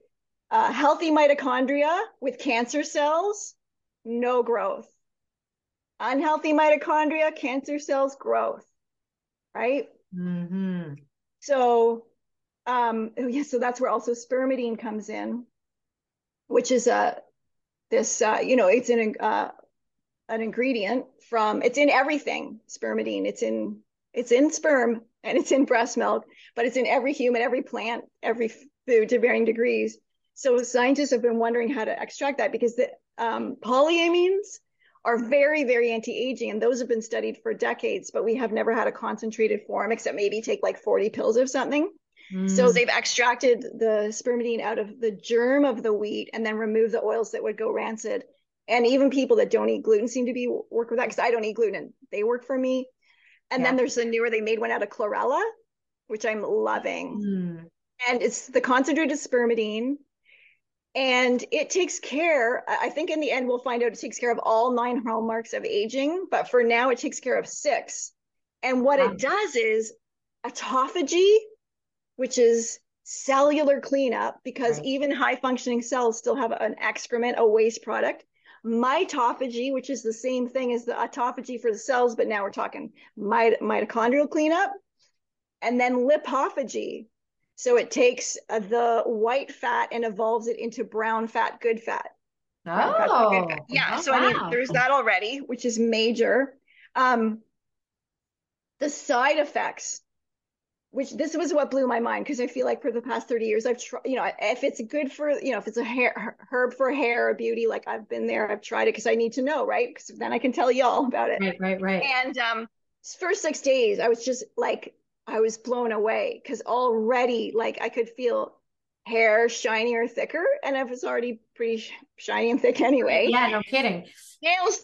Speaker 2: uh, healthy mitochondria with cancer cells, no growth. Unhealthy mitochondria, cancer cells, growth. Right.
Speaker 1: Mm-hmm.
Speaker 2: So, um, oh, yeah, so that's where also spermidine comes in, which is a this uh, you know it's an uh, an ingredient from it's in everything spermidine. It's in it's in sperm and it's in breast milk, but it's in every human, every plant, every food to varying degrees. So scientists have been wondering how to extract that because the um, polyamines are very, very anti-aging, and those have been studied for decades, but we have never had a concentrated form except maybe take like 40 pills of something. Mm. So they've extracted the spermidine out of the germ of the wheat and then removed the oils that would go rancid. And even people that don't eat gluten seem to be work with that because I don't eat gluten. They work for me. And yeah. then there's the newer, they made one out of chlorella, which I'm loving. Mm. And it's the concentrated spermidine and it takes care i think in the end we'll find out it takes care of all nine hallmarks of aging but for now it takes care of six and what wow. it does is autophagy which is cellular cleanup because right. even high functioning cells still have an excrement a waste product mitophagy which is the same thing as the autophagy for the cells but now we're talking mit- mitochondrial cleanup and then lipophagy so it takes uh, the white fat and evolves it into brown fat, good fat.
Speaker 1: Oh,
Speaker 2: good fat. yeah. Oh, so wow. I mean, there's that already, which is major. Um, the side effects, which this was what blew my mind because I feel like for the past 30 years, I've tried, you know, if it's good for, you know, if it's a hair herb for hair or beauty, like I've been there, I've tried it because I need to know, right? Because then I can tell you all about it.
Speaker 1: Right, right, right.
Speaker 2: And um, first six days, I was just like I was blown away because already like I could feel hair shinier, thicker, and I was already pretty shiny and thick anyway.
Speaker 1: Yeah, no kidding.
Speaker 2: Nails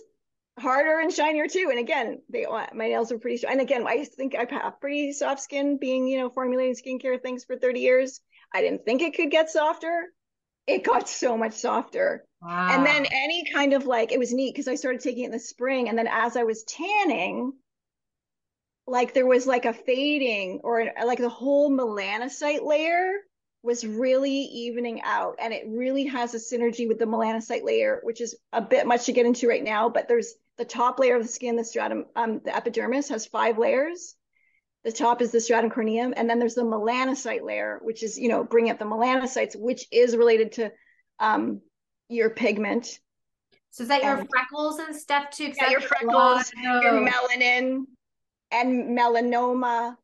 Speaker 2: harder and shinier too. And again, they my nails are pretty. And again, I think I have pretty soft skin, being you know formulating skincare things for thirty years. I didn't think it could get softer. It got so much softer. Wow. And then any kind of like it was neat because I started taking it in the spring, and then as I was tanning, like there was like a fading or like the whole melanocyte layer was really evening out. And it really has a synergy with the melanocyte layer which is a bit much to get into right now but there's the top layer of the skin the stratum um, the epidermis has five layers. The top is the stratum corneum and then there's the melanocyte layer which is you know bringing up the melanocytes which is related to um, your pigment.
Speaker 1: So is that your freckles and stuff too?
Speaker 2: Yeah, your freckles your melanin and melanoma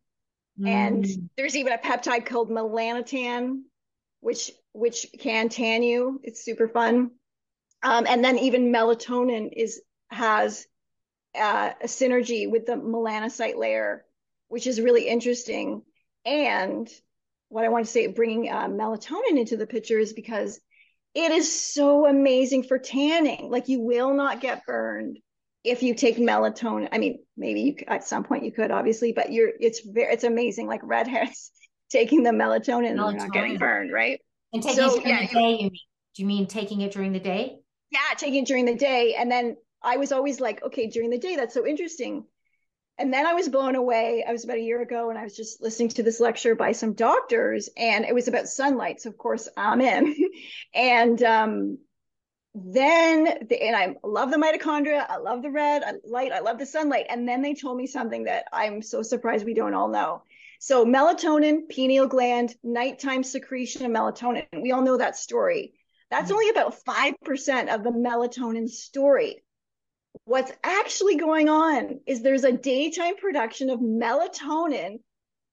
Speaker 2: mm. and there's even a peptide called melanotan which which can tan you. It's super fun. Um, and then even melatonin is has uh, a synergy with the melanocyte layer which is really interesting. And what i want to say bringing uh, melatonin into the picture is because it is so amazing for tanning. Like you will not get burned if you take melatonin, I mean, maybe you at some point you could obviously, but you're it's very it's amazing. Like redheads *laughs* taking the melatonin, melatonin. and not getting burned, right?
Speaker 1: And taking so, it during yeah, the day, you mean? Do you mean taking it during the day?
Speaker 2: Yeah, taking it during the day. And then I was always like, okay, during the day, that's so interesting. And then I was blown away. I was about a year ago and I was just listening to this lecture by some doctors and it was about sunlight. So of course I'm in. *laughs* and um, then the, and I love the mitochondria, I love the red I, light, I love the sunlight. And then they told me something that I'm so surprised we don't all know. So melatonin, pineal gland, nighttime secretion of melatonin. We all know that story. That's mm-hmm. only about 5% of the melatonin story. What's actually going on is there's a daytime production of melatonin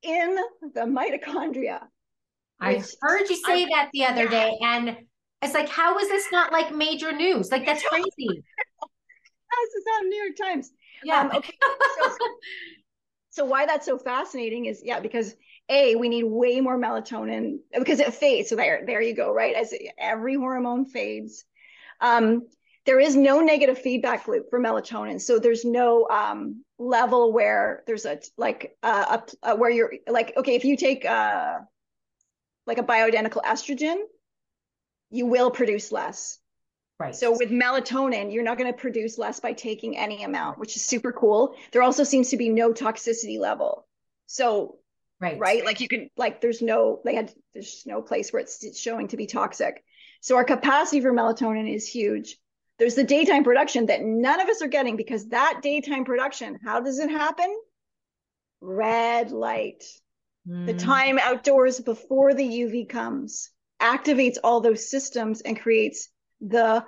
Speaker 2: in the mitochondria.
Speaker 1: I heard you say I, that the other yeah. day and it's like, how is this not like major news? Like that's *laughs* crazy.
Speaker 2: this is on New York Times.
Speaker 1: Yeah. Um, okay.
Speaker 2: So, *laughs* so why that's so fascinating is yeah, because a we need way more melatonin because it fades. So there, there you go, right? As every hormone fades. Um, there is no negative feedback loop for melatonin. So there's no um, level where there's a like uh, a, a, where you're like okay, if you take uh, like a bioidentical estrogen, you will produce less.
Speaker 1: Right.
Speaker 2: So with melatonin, you're not going to produce less by taking any amount, which is super cool. There also seems to be no toxicity level. So
Speaker 1: right,
Speaker 2: right, like you can like there's no they had there's no place where it's showing to be toxic. So our capacity for melatonin is huge. There's the daytime production that none of us are getting because that daytime production, how does it happen? Red light. Mm. The time outdoors before the UV comes activates all those systems and creates the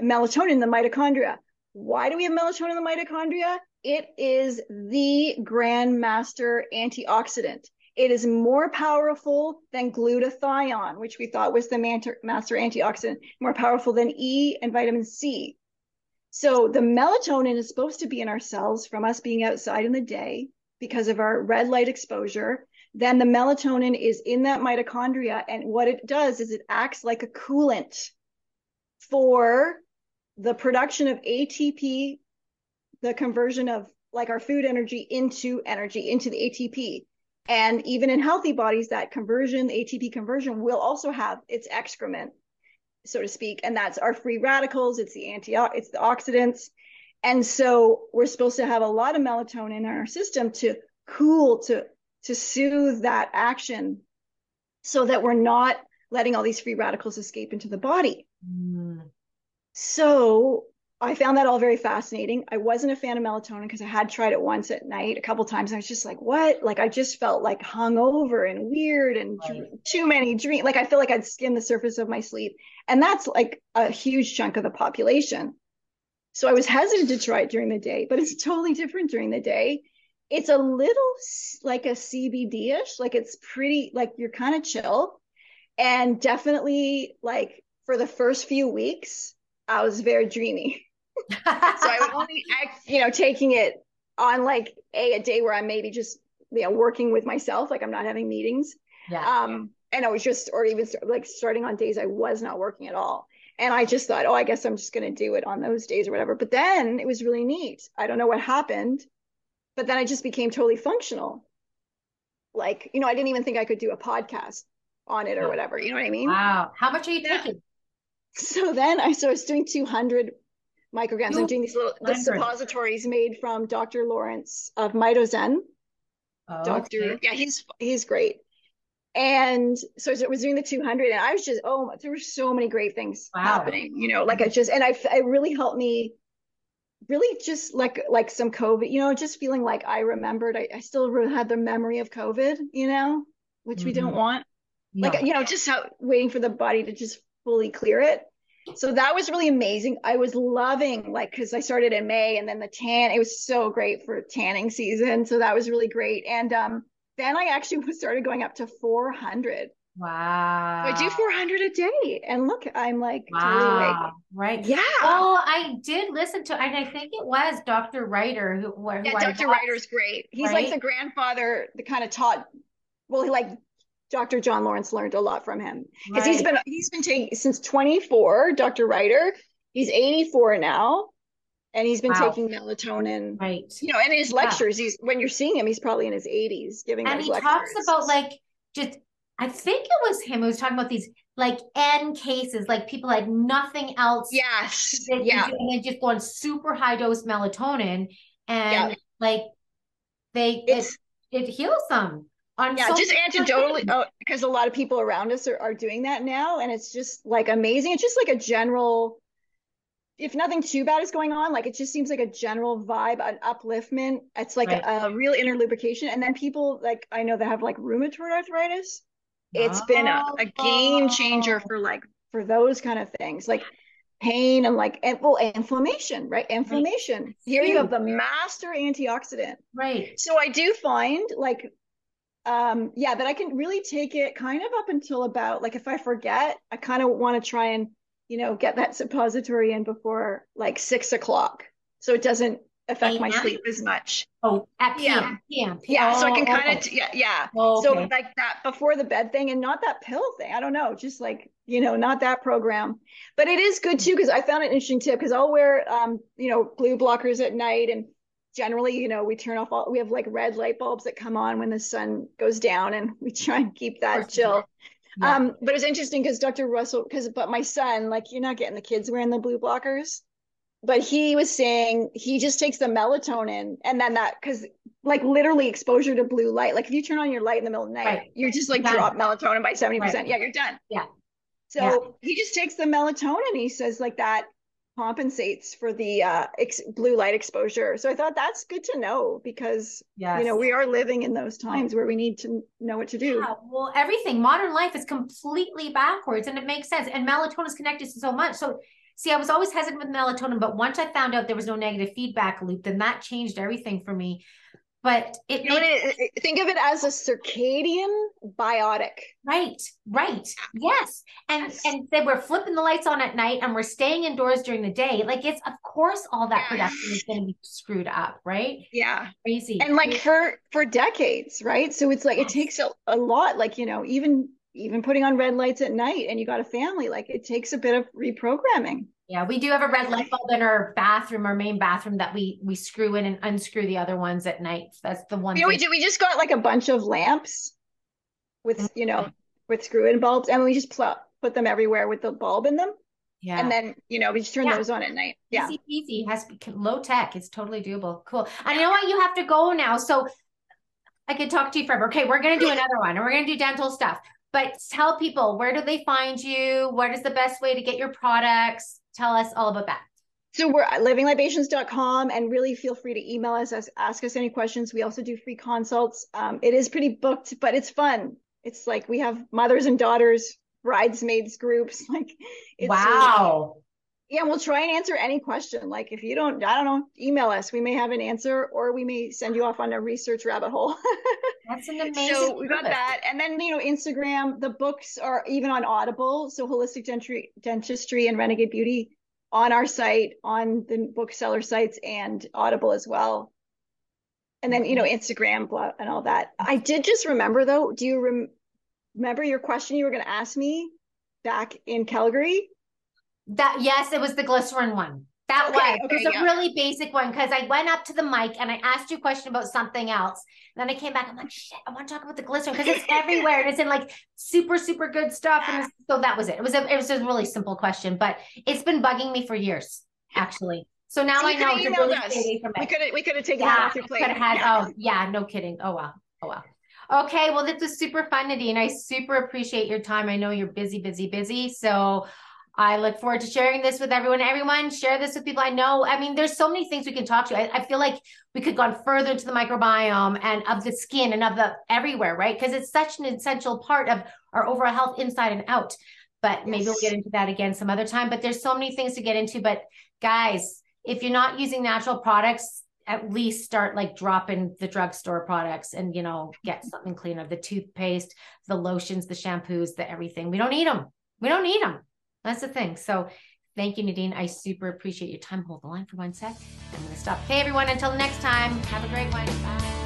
Speaker 2: melatonin in the mitochondria. Why do we have melatonin in the mitochondria? It is the grandmaster antioxidant. It is more powerful than glutathione, which we thought was the master antioxidant, more powerful than E and vitamin C. So the melatonin is supposed to be in our cells from us being outside in the day because of our red light exposure then the melatonin is in that mitochondria. And what it does is it acts like a coolant for the production of ATP, the conversion of like our food energy into energy, into the ATP. And even in healthy bodies, that conversion, ATP conversion, will also have its excrement, so to speak. And that's our free radicals, it's the anti it's the oxidants. And so we're supposed to have a lot of melatonin in our system to cool, to to soothe that action so that we're not letting all these free radicals escape into the body. Mm. So I found that all very fascinating. I wasn't a fan of melatonin because I had tried it once at night a couple times. I was just like, what? Like I just felt like hungover and weird and right. too many dreams. Like I feel like I'd skim the surface of my sleep. And that's like a huge chunk of the population. So I was hesitant to try it during the day, but it's totally different during the day it's a little like a CBD-ish, like it's pretty like you're kind of chill. And definitely like for the first few weeks, I was very dreamy. *laughs* so I *laughs* only you know, taking it on like a, a day where I'm maybe just you know working with myself, like I'm not having meetings.
Speaker 1: Yeah.
Speaker 2: Um, and I was just, or even like starting on days I was not working at all. And I just thought, oh, I guess I'm just going to do it on those days or whatever. But then it was really neat. I don't know what happened but then I just became totally functional. Like, you know, I didn't even think I could do a podcast on it or whatever. You know what I mean?
Speaker 1: Wow. How much are you taking?
Speaker 2: So then I, so I was doing 200 micrograms. I'm doing these little the suppositories made from Dr. Lawrence of Mitozen. Oh, Doctor, okay. yeah, he's he's great. And so I was doing the 200, and I was just oh, there were so many great things wow. happening. You know, like I just and I it really helped me. Really, just like like some COVID, you know, just feeling like I remembered. I, I still had the memory of COVID, you know, which mm-hmm. we don't want. No. Like you know, just how waiting for the body to just fully clear it so that was really amazing. I was loving like because I started in May and then the tan. It was so great for tanning season. So that was really great. And um, then I actually *laughs* started going up to 400.
Speaker 1: Wow.
Speaker 2: I do 400 a day. And look, I'm like,
Speaker 1: wow. Totally right.
Speaker 2: Yeah.
Speaker 1: Oh, I did listen to, and I think it was Dr. Reiter who, who
Speaker 2: yeah, Dr. Reiter's great. He's right? like the grandfather that kind of taught, well, he like Dr. John Lawrence learned a lot from him because right. he's been he's been taking since 24. Dr. Reiter, he's 84 now, and he's been wow. taking melatonin.
Speaker 1: Right.
Speaker 2: You know, and his lectures, yeah. he's when you're seeing him, he's probably in his 80s giving.
Speaker 1: And he
Speaker 2: lectures.
Speaker 1: talks about like just. I think it was him who was talking about these like N cases, like people had nothing else.
Speaker 2: Yes.
Speaker 1: yeah. And they just go on super high dose melatonin, and yeah. like they it, it heals them
Speaker 2: on yeah, just anecdotally, oh, because a lot of people around us are, are doing that now, and it's just like amazing. It's just like a general, if nothing too bad is going on, like it just seems like a general vibe, an upliftment. It's like right. a, a, real inner lubrication. And then people like I know that have like rheumatoid arthritis. It's oh, been a, a game changer for like for those kind of things, like pain and like and, well inflammation, right? Inflammation. Right. Here you have the master antioxidant.
Speaker 1: Right.
Speaker 2: So I do find like um yeah that i can really take it kind of up until about like if i forget i kind of want to try and you know get that suppository in before like six o'clock so it doesn't affect my sleep as much
Speaker 1: oh at PM,
Speaker 2: PM, yeah so i can kind of yeah yeah oh, okay. so like that before the bed thing and not that pill thing i don't know just like you know not that program but it is good too because i found an interesting tip because i'll wear um you know blue blockers at night and generally, you know, we turn off all, we have like red light bulbs that come on when the sun goes down and we try and keep that chill. Yeah. Um, but it's interesting because Dr. Russell, because, but my son, like, you're not getting the kids wearing the blue blockers. But he was saying he just takes the melatonin and then that, because like literally exposure to blue light, like if you turn on your light in the middle of the night, right. you're just like drop melatonin by 70%. Right. Yeah, you're done.
Speaker 1: Yeah.
Speaker 2: So yeah. he just takes the melatonin. He says like that compensates for the uh, ex- blue light exposure. So I thought that's good to know because yes. you know we are living in those times where we need to know what to do.
Speaker 1: Yeah, well, everything modern life is completely backwards, and it makes sense. And melatonin is connected to so much. So see, I was always hesitant with melatonin, but once I found out there was no negative feedback loop, then that changed everything for me. But it,
Speaker 2: makes, it, think of it as a circadian biotic.
Speaker 1: Right right ah. yes. And yes. and they were flipping the lights on at night and we're staying indoors during the day. Like it's of course all that production is going to be screwed up right?
Speaker 2: Yeah.
Speaker 1: Crazy.
Speaker 2: And like for for decades right? So it's like yes. it takes a, a lot like you know even even putting on red lights at night and you got a family like it takes a bit of reprogramming
Speaker 1: yeah, we do have a red light bulb in our bathroom, our main bathroom that we we screw in and unscrew the other ones at night. That's the one.
Speaker 2: You know, we do. We just got like a bunch of lamps with you know with screw-in bulbs, and we just pl- put them everywhere with the bulb in them. Yeah. And then you know we just turn yeah. those on at night. Yeah.
Speaker 1: Easy peasy. Has to be low tech. It's totally doable. Cool. I know why you have to go now, so I could talk to you forever. Okay, we're gonna do another one, and we're gonna do dental stuff. But tell people where do they find you? What is the best way to get your products? Tell us all about that.
Speaker 2: So we're at livinglibations.com and really feel free to email us, ask us any questions. We also do free consults. Um, it is pretty booked, but it's fun. It's like we have mothers and daughters, bridesmaids groups. *laughs* Like,
Speaker 1: wow.
Speaker 2: Yeah, we'll try and answer any question. Like if you don't, I don't know, email us. We may have an answer, or we may send you off on a research rabbit hole. *laughs*
Speaker 1: That's an amazing.
Speaker 2: So we got that, and then you know, Instagram. The books are even on Audible. So holistic dentistry, dentistry and Renegade Beauty on our site, on the bookseller sites, and Audible as well. And then you know, Instagram blah, and all that. I did just remember though. Do you rem- remember your question you were going to ask me back in Calgary?
Speaker 1: That yes, it was the glycerin one. That okay, was. Okay, it was yeah. a really basic one because I went up to the mic and I asked you a question about something else. And then I came back. I'm like, shit, I want to talk about the glycerin because it's everywhere and it's in like super, super good stuff. And so that was it. It was a it was a really simple question, but it's been bugging me for years. actually. So now I know to really us. stay away from it.
Speaker 2: We could have we could have taken yeah, that off your plate. Could have
Speaker 1: had. Oh yeah, no kidding. Oh wow. Oh wow. Okay, well, this was super fun, Nadine. I super appreciate your time. I know you're busy, busy, busy. So I look forward to sharing this with everyone. Everyone, share this with people I know. I mean, there's so many things we can talk to. I, I feel like we could gone further into the microbiome and of the skin and of the everywhere, right? Because it's such an essential part of our overall health inside and out. But yes. maybe we'll get into that again some other time. But there's so many things to get into. But guys, if you're not using natural products, at least start like dropping the drugstore products and you know get something cleaner the toothpaste the lotions the shampoos the everything we don't need them we don't need them that's the thing. So thank you nadine. I super appreciate your time. Hold the line for one sec. I'm going to stop. Hey everyone. Until next time. Have a great one. Bye.